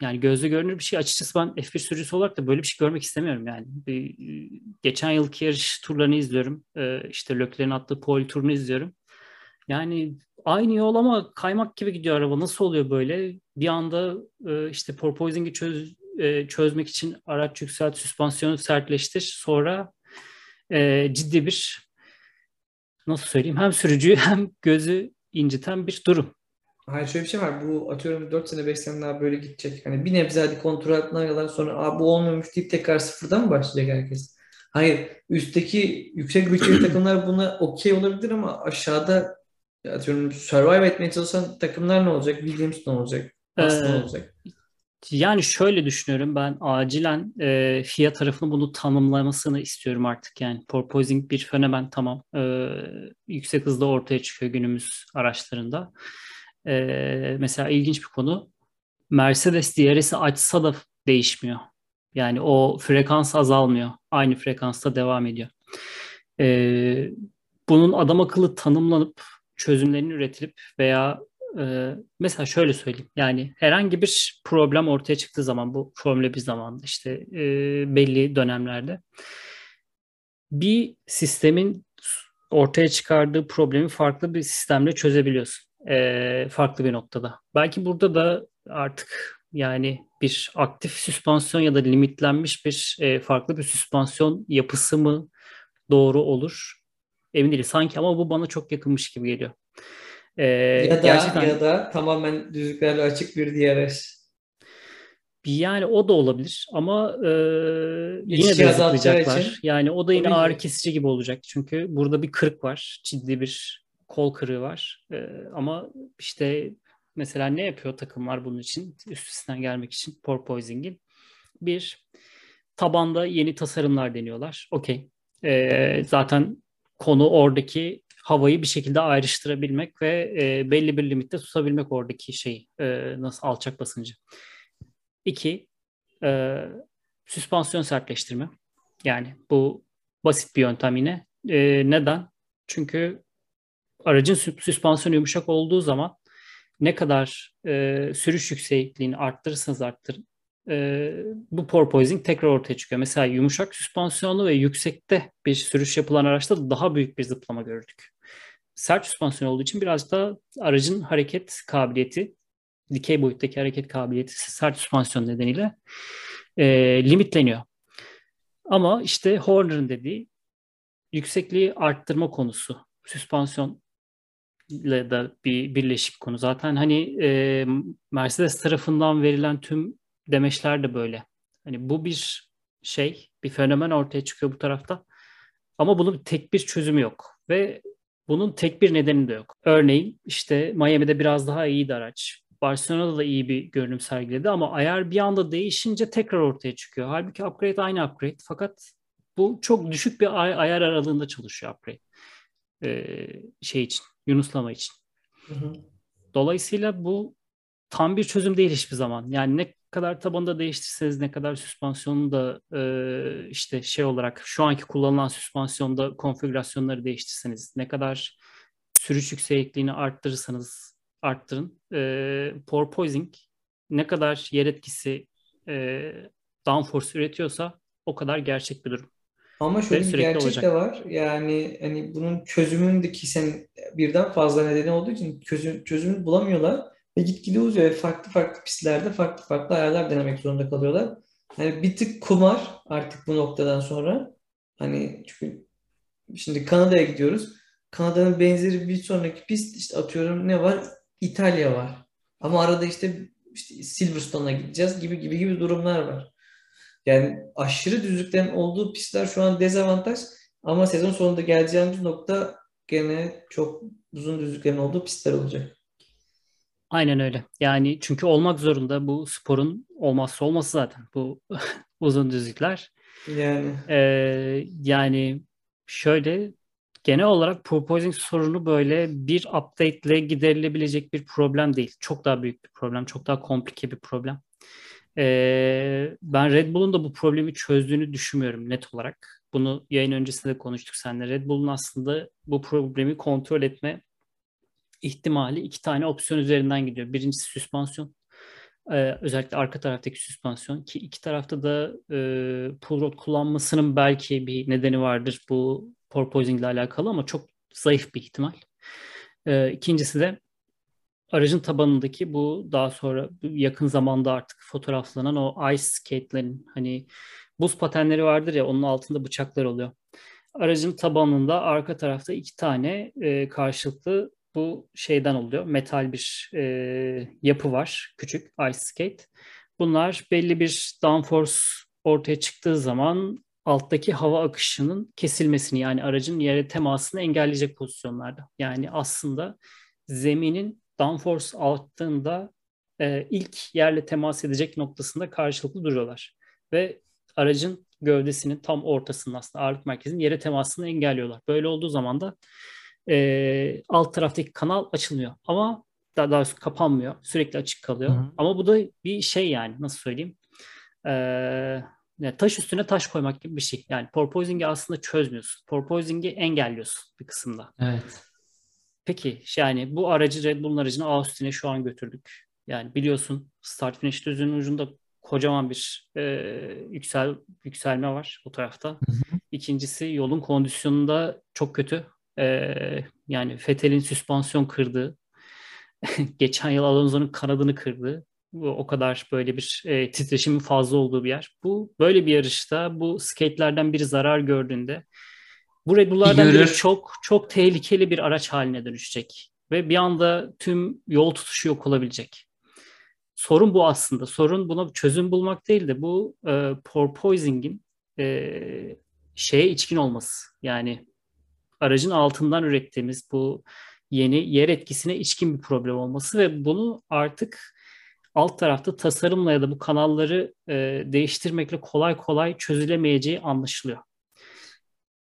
yani gözle görünür bir şey. Açıkçası ben F1 sürücüsü olarak da böyle bir şey görmek istemiyorum yani. Bir, geçen yılki yarış turlarını izliyorum. E, işte Lökler'in attığı pole turunu izliyorum. Yani aynı yol ama kaymak gibi gidiyor araba. Nasıl oluyor böyle? Bir anda e, işte porpoising'i çöz, e, çözmek için araç yükselt, süspansiyonu sertleştir. Sonra e, ciddi bir nasıl söyleyeyim hem sürücüyü hem gözü inciten bir durum. Hayır şöyle bir şey var. Bu atıyorum 4 sene 5 sene daha böyle gidecek. Hani bir nebze hadi kontrol altına kadar sonra Aa, bu olmamış deyip tekrar sıfırdan mı başlayacak herkes? Hayır. Üstteki yüksek bütçeli takımlar buna okey olabilir ama aşağıda atıyorum survive etmeye çalışan takımlar ne olacak? Williams ne olacak? Aston ee, olacak? Yani şöyle düşünüyorum ben acilen e, FIA tarafının bunu tanımlamasını istiyorum artık yani porpoising bir fenomen tamam e, yüksek hızda ortaya çıkıyor günümüz araçlarında. E, mesela ilginç bir konu Mercedes DRS'i açsa da değişmiyor. Yani o frekans azalmıyor. Aynı frekansta devam ediyor. E, bunun adam akıllı tanımlanıp çözümlerini üretilip veya e, mesela şöyle söyleyeyim yani herhangi bir problem ortaya çıktığı zaman bu Formula 1 zamanında işte e, belli dönemlerde bir sistemin ortaya çıkardığı problemi farklı bir sistemle çözebiliyorsun. E, farklı bir noktada. Belki burada da artık yani bir aktif süspansiyon ya da limitlenmiş bir e, farklı bir süspansiyon yapısı mı doğru olur? Emin değilim. Sanki ama bu bana çok yakınmış gibi geliyor. Ee, ya da gerçekten... ya da tamamen düzlüklerle açık bir DRS. Yani o da olabilir ama e, yine de zıplayacaklar. Yani o da yine ağrı kesici gibi olacak. Çünkü burada bir kırık var. Ciddi bir kol kırığı var. E, ama işte mesela ne yapıyor takımlar bunun için? Üstesinden gelmek için porpoising'in. Bir, tabanda yeni tasarımlar deniyorlar. Okey. E, zaten konu oradaki havayı bir şekilde ayrıştırabilmek ve e, belli bir limitte tutabilmek oradaki şey e, nasıl alçak basıncı. İki, e, süspansiyon sertleştirme. Yani bu basit bir yöntem yine. E, neden? Çünkü aracın süspansiyonu yumuşak olduğu zaman ne kadar e, sürüş yüksekliğini arttırırsanız arttırın e, bu porpoising tekrar ortaya çıkıyor. Mesela yumuşak süspansiyonlu ve yüksekte bir sürüş yapılan araçta daha büyük bir zıplama gördük. Sert süspansiyon olduğu için biraz da aracın hareket kabiliyeti, dikey boyuttaki hareket kabiliyeti sert süspansiyon nedeniyle e, limitleniyor. Ama işte Horner'ın dediği yüksekliği arttırma konusu. Süspansiyon ile de bir birleşik konu. Zaten hani e, Mercedes tarafından verilen tüm demeçler de böyle. Hani bu bir şey, bir fenomen ortaya çıkıyor bu tarafta. Ama bunun tek bir çözümü yok. Ve bunun tek bir nedeni de yok. Örneğin işte Miami'de biraz daha iyiydi araç. Barcelona'da da iyi bir görünüm sergiledi ama ayar bir anda değişince tekrar ortaya çıkıyor. Halbuki upgrade aynı upgrade fakat bu çok düşük bir ay- ayar aralığında çalışıyor upgrade. Ee, şey için, Yunuslama için. Hı hı. Dolayısıyla bu tam bir çözüm değil hiçbir zaman. Yani ne kadar tabanı değiştirseniz, ne kadar süspansiyonu da e, işte şey olarak şu anki kullanılan süspansiyonda konfigürasyonları değiştirseniz, ne kadar sürüş yüksekliğini arttırırsanız arttırın. E, porpoising ne kadar yer etkisi e, downforce üretiyorsa o kadar gerçek bir durum. Ama şöyle bir gerçek olacak. de var. Yani hani bunun çözümündeki sen birden fazla nedeni olduğu için çözüm, çözümünü bulamıyorlar. Ve gitgide uzuyor. Farklı farklı pistlerde farklı farklı ayarlar denemek zorunda kalıyorlar. Yani bir tık kumar artık bu noktadan sonra. Hani çünkü şimdi Kanada'ya gidiyoruz. Kanada'nın benzeri bir sonraki pist işte atıyorum ne var? İtalya var. Ama arada işte, işte Silverstone'a gideceğiz gibi gibi gibi durumlar var. Yani aşırı düzlüklerin olduğu pistler şu an dezavantaj ama sezon sonunda geleceğimiz nokta gene çok uzun düzlüklerin olduğu pistler olacak. Aynen öyle. Yani çünkü olmak zorunda bu sporun olmazsa olması zaten bu uzun düzlükler. Yani Ee, yani şöyle genel olarak proposing sorunu böyle bir update ile giderilebilecek bir problem değil. Çok daha büyük bir problem, çok daha komplike bir problem. Ee, ben Red Bull'un da bu problemi çözdüğünü düşünmüyorum net olarak. Bunu yayın öncesinde konuştuk seninle. Red Bull'un aslında bu problemi kontrol etme ihtimali iki tane opsiyon üzerinden gidiyor. Birincisi süspansiyon. Ee, özellikle arka taraftaki süspansiyon ki iki tarafta da e, pull rod kullanmasının belki bir nedeni vardır bu porpoising ile alakalı ama çok zayıf bir ihtimal. Ee, ikincisi de aracın tabanındaki bu daha sonra yakın zamanda artık fotoğraflanan o ice skate'lerin hani buz patenleri vardır ya onun altında bıçaklar oluyor. Aracın tabanında arka tarafta iki tane e, karşılıklı bu şeyden oluyor. Metal bir e, yapı var. Küçük ice skate. Bunlar belli bir downforce ortaya çıktığı zaman alttaki hava akışının kesilmesini yani aracın yere temasını engelleyecek pozisyonlarda. Yani aslında zeminin downforce altında e, ilk yerle temas edecek noktasında karşılıklı duruyorlar. Ve aracın gövdesinin tam ortasında aslında ağırlık merkezinin yere temasını engelliyorlar. Böyle olduğu zaman da e, alt taraftaki kanal açılmıyor. Ama daha doğrusu kapanmıyor. Sürekli açık kalıyor. Hı hı. Ama bu da bir şey yani nasıl söyleyeyim? Ee, taş üstüne taş koymak gibi bir şey. Yani porpoising'i aslında çözmüyorsun. Porpoising'i engelliyorsun bir kısımda. Evet. Peki yani bu aracı Red Bull'un aracını Austin'e şu an götürdük. Yani biliyorsun start finish düzünün ucunda kocaman bir e, yüksel yükselme var o tarafta. Hı hı. İkincisi yolun kondisyonunda çok kötü. E, yani Fethel'in süspansiyon kırdığı, geçen yıl Alonso'nun kanadını kırdı. Bu o kadar böyle bir e, titreşimin fazla olduğu bir yer. Bu böyle bir yarışta bu skate'lerden biri zarar gördüğünde bu Red Bull'lardan biri çok çok tehlikeli bir araç haline dönüşecek ve bir anda tüm yol tutuşu yok olabilecek. Sorun bu aslında. Sorun buna çözüm bulmak değil de bu e, porpoising'in e, şeye içkin olması. Yani aracın altından ürettiğimiz bu yeni yer etkisine içkin bir problem olması ve bunu artık alt tarafta tasarımla ya da bu kanalları e, değiştirmekle kolay kolay çözülemeyeceği anlaşılıyor.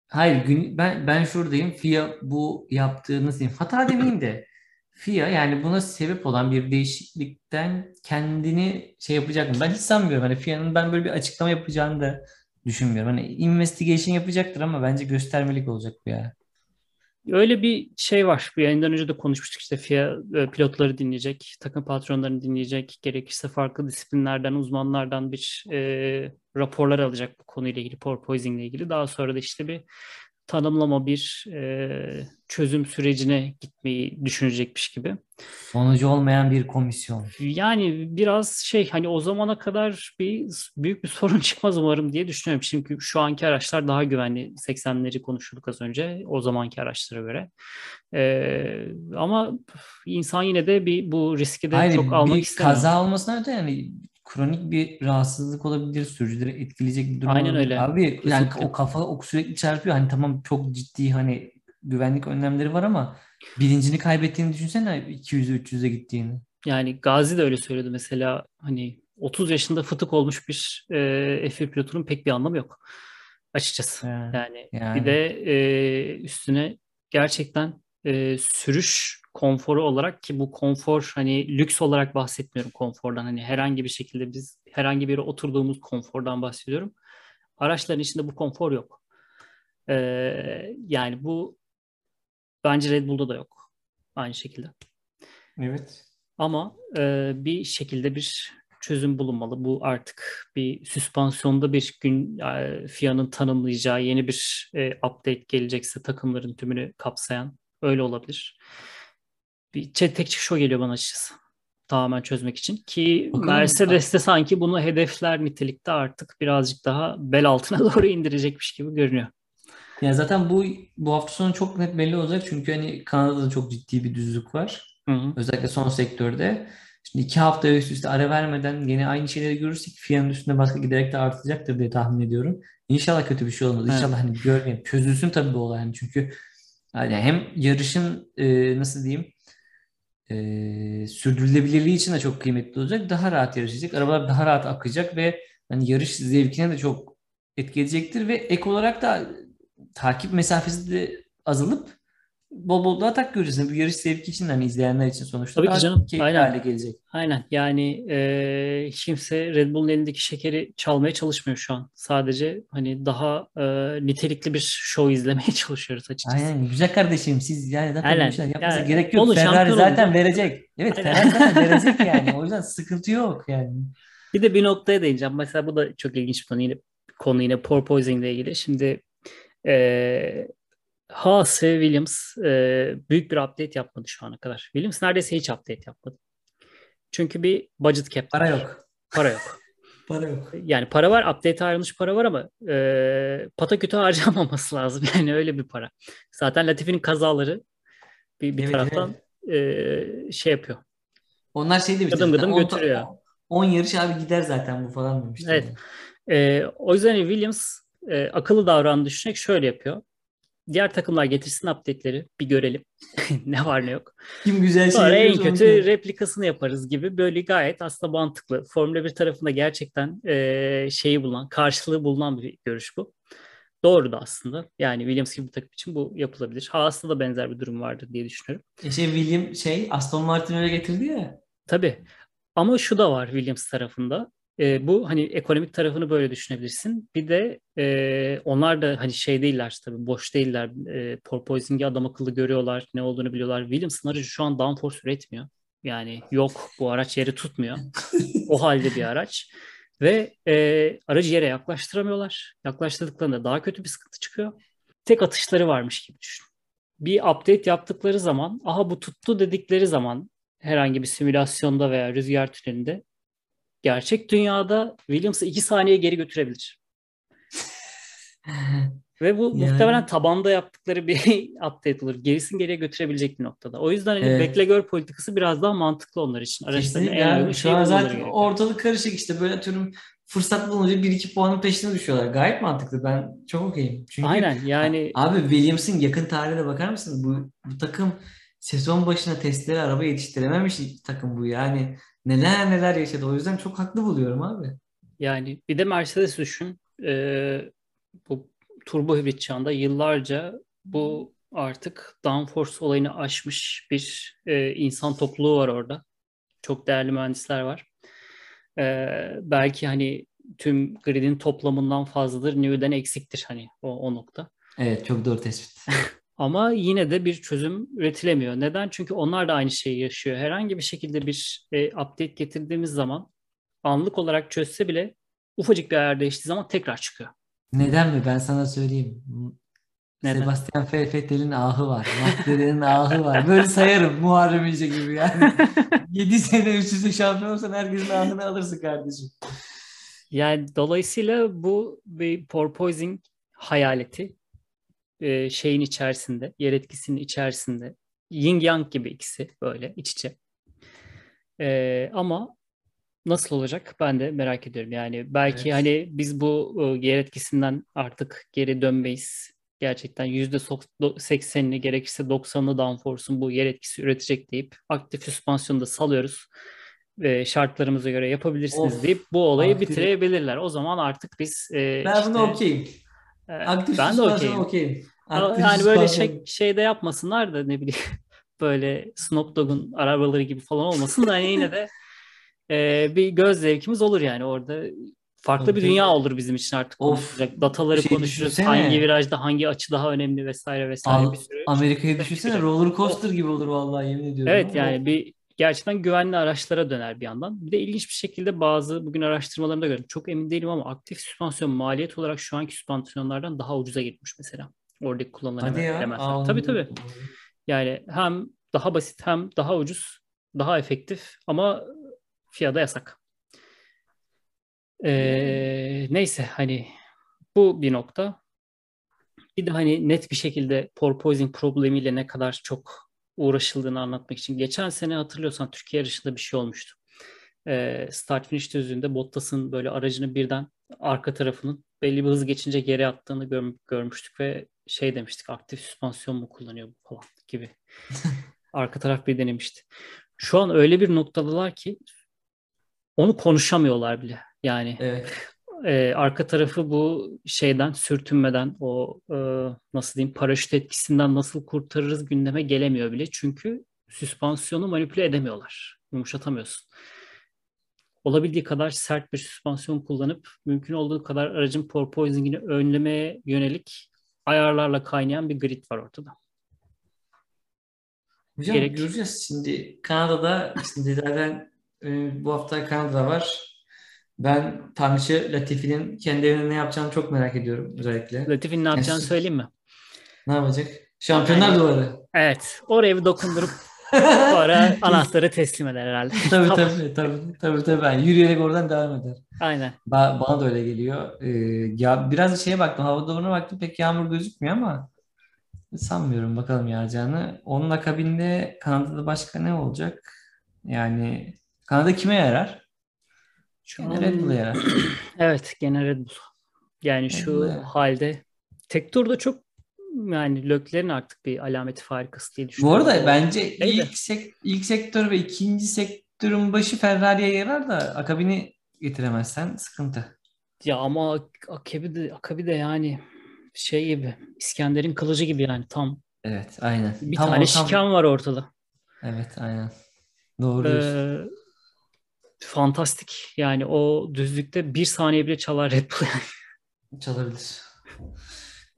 Hayır gün, ben ben şuradayım. FIA bu yaptığınız diyeyim. Hata demeyeyim de FIA yani buna sebep olan bir değişiklikten kendini şey yapacak mı? Ben hiç sanmıyorum. Hani FIA'nın ben böyle bir açıklama yapacağını da düşünmüyorum. Hani investigation yapacaktır ama bence göstermelik olacak bu ya. Öyle bir şey var. Bu yayından önce de konuşmuştuk işte FIA e, pilotları dinleyecek, takım patronlarını dinleyecek, gerekirse farklı disiplinlerden, uzmanlardan bir e, raporlar alacak bu konuyla ilgili, porpoising ile ilgili. Daha sonra da işte bir tanımlama bir e, çözüm sürecine gitmeyi düşünecekmiş gibi. Sonucu olmayan bir komisyon. Yani biraz şey hani o zamana kadar bir büyük bir sorun çıkmaz umarım diye düşünüyorum. Çünkü şu anki araçlar daha güvenli. 80'leri konuştuk az önce o zamanki araçlara göre. Ee, ama insan yine de bir bu riski de Hayır, çok almak istemiyor. Kaza olmasına öte yani kronik bir rahatsızlık olabilir, sürücüleri etkileyecek bir durum Aynen olabilir. öyle. Abi Kesinlikle. yani o kafa o sürekli çarpıyor. Hani tamam çok ciddi hani güvenlik önlemleri var ama bilincini kaybettiğini düşünsene 200'e 300'e gittiğini. Yani Gazi de öyle söyledi mesela hani 30 yaşında fıtık olmuş bir e, F1 pilotunun pek bir anlamı yok açıkçası. Yani, yani, bir de e, üstüne gerçekten e, sürüş konforu olarak ki bu konfor hani lüks olarak bahsetmiyorum konfordan hani herhangi bir şekilde biz herhangi bir oturduğumuz konfordan bahsediyorum. Araçların içinde bu konfor yok. Ee, yani bu bence Red Bull'da da yok. Aynı şekilde. Evet. Ama e, bir şekilde bir çözüm bulunmalı. Bu artık bir süspansiyonda bir gün e, FIA'nın tanımlayacağı yeni bir e, update gelecekse takımların tümünü kapsayan öyle olabilir bir tek çıkış o geliyor bana açıkçası. tamamen çözmek için ki. Mercedes de sanki bunu hedefler nitelikte artık birazcık daha bel altına doğru indirecekmiş gibi görünüyor. Ya zaten bu bu hafta sonu çok net belli olacak çünkü hani Kanada'da çok ciddi bir düzlük var. Hı hı. Özellikle son sektörde. Şimdi iki hafta üst üste ara vermeden yine aynı şeyleri görürsek fiyanın üstünde baskı giderek de artacaktır diye tahmin ediyorum. İnşallah kötü bir şey olmaz. Evet. İnşallah hani görmeyelim. Çözülsün tabii bu olay. Yani çünkü yani hem yarışın e, nasıl diyeyim e, sürdürülebilirliği için de çok kıymetli olacak. Daha rahat yarışacak. Arabalar daha rahat akacak ve hani yarış zevkine de çok etki edecektir ve ek olarak da takip mesafesi de azalıp bol bol da atak göreceğiz. Bu yarış zevki için hani izleyenler için sonuçta Tabii ki canım. Aynen. hale gelecek. Aynen yani e, kimse Red Bull'un elindeki şekeri çalmaya çalışmıyor şu an. Sadece hani daha e, nitelikli bir show izlemeye çalışıyoruz açıkçası. Aynen güzel kardeşim siz yani zaten Aynen. bu işler yapmanıza Yani gerek yok. Ferrari zaten oldu. verecek. Evet Aynen. Ferrari zaten verecek yani. O yüzden sıkıntı yok yani. Bir de bir noktaya değineceğim. Mesela bu da çok ilginç bir konu yine, konu yine porpoising ile ilgili. Şimdi e, Haas ve Williams e, büyük bir update yapmadı şu ana kadar. Williams neredeyse hiç update yapmadı. Çünkü bir budget cap Para yok. Para yok. Para yok. Yani para var, update ayrılmış para var ama e, pataküte harcanmaması lazım. Yani öyle bir para. Zaten Latifi'nin kazaları bir, bir Evet, taraftan e, şey yapıyor. Onlar şey demişti. Gıdım gıdım götürüyor. 10 yarış abi gider zaten bu falan demişti. Evet. E, o yüzden Williams e, akıllı davranı düşünerek şöyle yapıyor. Diğer takımlar getirsin update'leri bir görelim. ne var ne yok. Kim güzel şey Sonra en onu kötü yapıyor. replikasını yaparız gibi böyle gayet aslında mantıklı. Formula 1 tarafında gerçekten e, şeyi bulunan, karşılığı bulunan bir görüş bu. Doğru da aslında. Yani Williams gibi bir takım için bu yapılabilir. Haas'ta da benzer bir durum vardır diye düşünüyorum. E şey William şey Aston Martin öyle getirdi ya. Tabii. Ama şu da var Williams tarafında. E, bu hani ekonomik tarafını böyle düşünebilirsin. Bir de e, onlar da hani şey değiller tabii boş değiller. E, porpoising'i adam akıllı görüyorlar. Ne olduğunu biliyorlar. Williams'ın aracı şu an downforce üretmiyor. Yani yok bu araç yeri tutmuyor. o halde bir araç. Ve e, aracı yere yaklaştıramıyorlar. Yaklaştırdıklarında daha kötü bir sıkıntı çıkıyor. Tek atışları varmış gibi düşün. Bir update yaptıkları zaman, aha bu tuttu dedikleri zaman herhangi bir simülasyonda veya rüzgar tünelinde gerçek dünyada Williams'ı 2 saniye geri götürebilir. Ve bu Yani- muhtemelen tabanda yaptıkları bir update olur. Gerisini geriye götürebilecek bir noktada. O yüzden hani Evet. bekle gör politikası biraz daha mantıklı onlar için. Araçların Kesinlikle en Şu şeyi zaten gerekiyor. ortalık karışık işte böyle atıyorum fırsat bulunca 1-2 puanın peşine düşüyorlar. Gayet mantıklı. Ben çok okeyim. Çünkü Aynen yani Abi Williams'ın yakın tarihine bakar mısınız? Bu, bu takım sezon başına testlere araba yetiştirememiş takım bu yani. Neler neler yaşadı. O yüzden çok haklı buluyorum abi. yani bir de Mercedes düşün. Ee, bu turbo hibrit çağında yıllarca bu artık downforce olayını aşmış bir e, insan topluluğu var orada. Çok değerli mühendisler var. Ee, belki hani tüm gridin toplamından fazladır, New'den eksiktir hani o, o nokta. Evet çok doğru tespit. Ama yine de bir çözüm üretilemiyor. Neden? Çünkü onlar da aynı şeyi yaşıyor. Herhangi bir şekilde bir e, update getirdiğimiz zaman anlık olarak çözse bile ufacık bir ayar değiştiği zaman tekrar çıkıyor. Neden mi? Ben sana söyleyeyim. Neden? Sebastian Vettel'in ahı var. McLaren'in ahı var. Böyle sayarım Muharrem İnce gibi yani. 7 sene üst üste şampiyon olsan herkesin ahını alırsın kardeşim. Yani dolayısıyla bu bir porpoising hayaleti e, şeyin içerisinde, yer etkisinin içerisinde. Yin yang gibi ikisi böyle iç içe. E, ama nasıl olacak ben de merak ediyorum. Yani belki Evet. hani biz bu e, yer etkisinden artık geri dönmeyiz. Gerçekten %80'ini gerekirse 90'ını downforce'un bu yer etkisi üretecek deyip aktif süspansiyonu da salıyoruz. Ve şartlarımıza göre yapabilirsiniz Of, deyip bu olayı aktif- bitirebilirler. O zaman artık biz e, Ben işte, buna okeyim. Aktif ben de okeyim. okeyim. Yani böyle şey, şeyde yapmasınlar da ne bileyim böyle Snoop Dogg'un arabaları gibi falan olmasın da hani yine de e, bir göz zevkimiz olur yani orada farklı Tabii, bir dünya olur bizim için artık Of, konuşacak. Dataları şey konuşuruz. düşünsene. Hangi virajda hangi açı daha önemli vesaire vesaire Al- bir sürü. Amerika'yı düşünsene roller coaster gibi olur vallahi yemin ediyorum. Evet yani bir gerçekten güvenli araçlara döner bir yandan. Bir de ilginç bir şekilde bazı bugün araştırmalarında gördüm. Çok emin değilim ama aktif süspansiyon maliyet olarak şu anki süspansiyonlardan daha ucuza gitmiş mesela. Oradaki kullanılan Hadi ya. Aa, Tabii tabii. Yani hem daha basit hem daha ucuz daha efektif ama FIA'da yasak. Ee, neyse hani bu bir nokta. Bir de hani net bir şekilde porpoising problemiyle ne kadar çok uğraşıldığını anlatmak için. Geçen sene hatırlıyorsan Türkiye yarışında bir şey olmuştu. Ee, start finish düzlüğünde Bottas'ın böyle aracını birden arka tarafının belli bir hız geçince geri attığını gör, görmüştük ve şey demiştik aktif süspansiyon mu kullanıyor bu falan gibi. arka taraf bir denemişti. Şu an öyle bir noktadalar ki onu konuşamıyorlar bile. Yani Evet. E, arka tarafı bu şeyden sürtünmeden o e, nasıl diyeyim paraşüt etkisinden nasıl kurtarırız gündeme gelemiyor bile. Çünkü süspansiyonu manipüle edemiyorlar. Yumuşatamıyorsun. Olabildiği kadar sert bir süspansiyon kullanıp mümkün olduğu kadar aracın porpoising'ini önlemeye yönelik ayarlarla kaynayan bir grid var ortada. Hocam Gerek- göreceğiz şimdi Kanada'da şimdi zaten e, bu hafta Kanada var. Ben Tanrıçı Latifi'nin kendi evinde ne yapacağını çok merak ediyorum özellikle. Latifi'nin ne yapacağını Yes. söyleyeyim mi? Ne yapacak? Şampiyonlar Yani- duvarı. Evet. Oraya bir dokundurup sonra anahtarı teslim eder herhalde. Tabii tabii tabii tabii tabii. Yani yürüyerek oradan devam eder. Aynen. Ba- bana da öyle geliyor. Ee, ya biraz da şeye baktım, hava durumuna baktım pek yağmur gözükmüyor ama sanmıyorum bakalım yağacağını. Onun akabinde Kanada'da başka ne olacak? Yani Kanada kime yarar? Şu Gene Red Bull'a yarar. Evet, gene Red Bull. Yani şu Bull'a. halde tek turda çok yani Leclerc'in artık bir alameti farikası diye Bu düşünüyorum. arada O- bence Neydi? ilk sek- ilk sektör ve ikinci sektörün başı Ferrari'ye yarar da akabini getiremezsen sıkıntı. Ya ama Akabi de, Akabi de yani şey gibi İskender'in kılıcı gibi yani tam Evet, aynen. bir Tam tane o, tam- şikan var ortada. Evet, aynen. Doğru diyorsun. Ee, fantastik yani o düzlükte bir saniye bile çalar Red Bull. Çalabilir.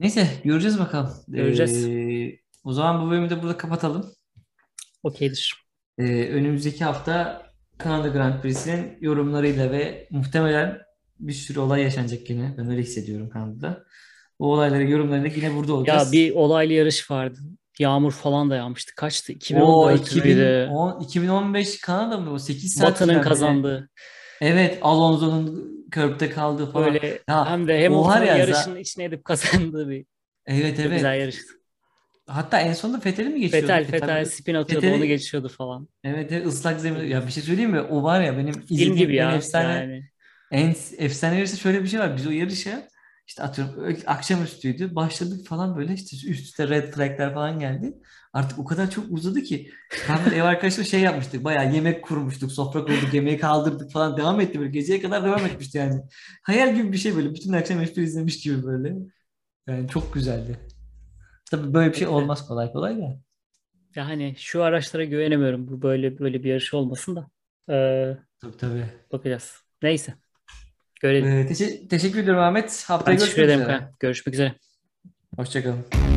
Neyse göreceğiz bakalım. Göreceğiz. Ee, o zaman bu bölümü de burada kapatalım. Okeydir. Ee, önümüzdeki hafta Kanada Grand Prix'sinin yorumlarıyla ve muhtemelen bir sürü olay yaşanacak yine. Ben öyle hissediyorum Kanada'da. O olayları yorumlarıyla yine burada olacağız. Ya bir olaylı yarış vardı. Yağmur falan da yağmıştı. Kaçtı? o 2014 müydü? 2010, 2015 Kanada mı o 8 saat Batı'nın kazandığı. Evet Alonso'nun körbte kaldığı falan. Böyle Ya, hem de o var ya, yarışın içine edip kazandığı bir Evet evet. güzel yarıştı. Hatta en sonunda Fethel'i mi geçiyordu? Fetel? Fetel Tabii. spin atıyordu Vettel'i- onu geçiyordu falan. Evet, evet ıslak zemin. Ya bir şey söyleyeyim mi? O var ya benim izlediğim gibi ya. efsane Yani. en efsane yarışı şöyle bir şey var. Biz o yarışa işte atıyorum ö- akşamüstüydü. Başladık falan böyle işte üst üste red flag'ler falan geldi. Artık o kadar çok uzadı ki ben böyle ev arkadaşımla şey yapmıştık. Bayağı yemek kurmuştuk. Sofra kurduk. Yemeği kaldırdık falan. Devam etti böyle. Geceye kadar devam etmişti yani. Hayal gibi bir şey böyle. Bütün akşam F1 izlemiş gibi böyle. Yani çok güzeldi. Tabii böyle bir şey olmaz kolay kolay da. Yani şu araçlara güvenemiyorum. Bu böyle böyle bir yarış olmasın da. Ee, Tabii tabii. bakacağız. Neyse. Görelim. Ee, teşe- teşekkür ediyorum Ahmet. Haftaya Ben teşekkür görüşmek ederim. üzere. Görüşmek üzere. Hoşçakalın.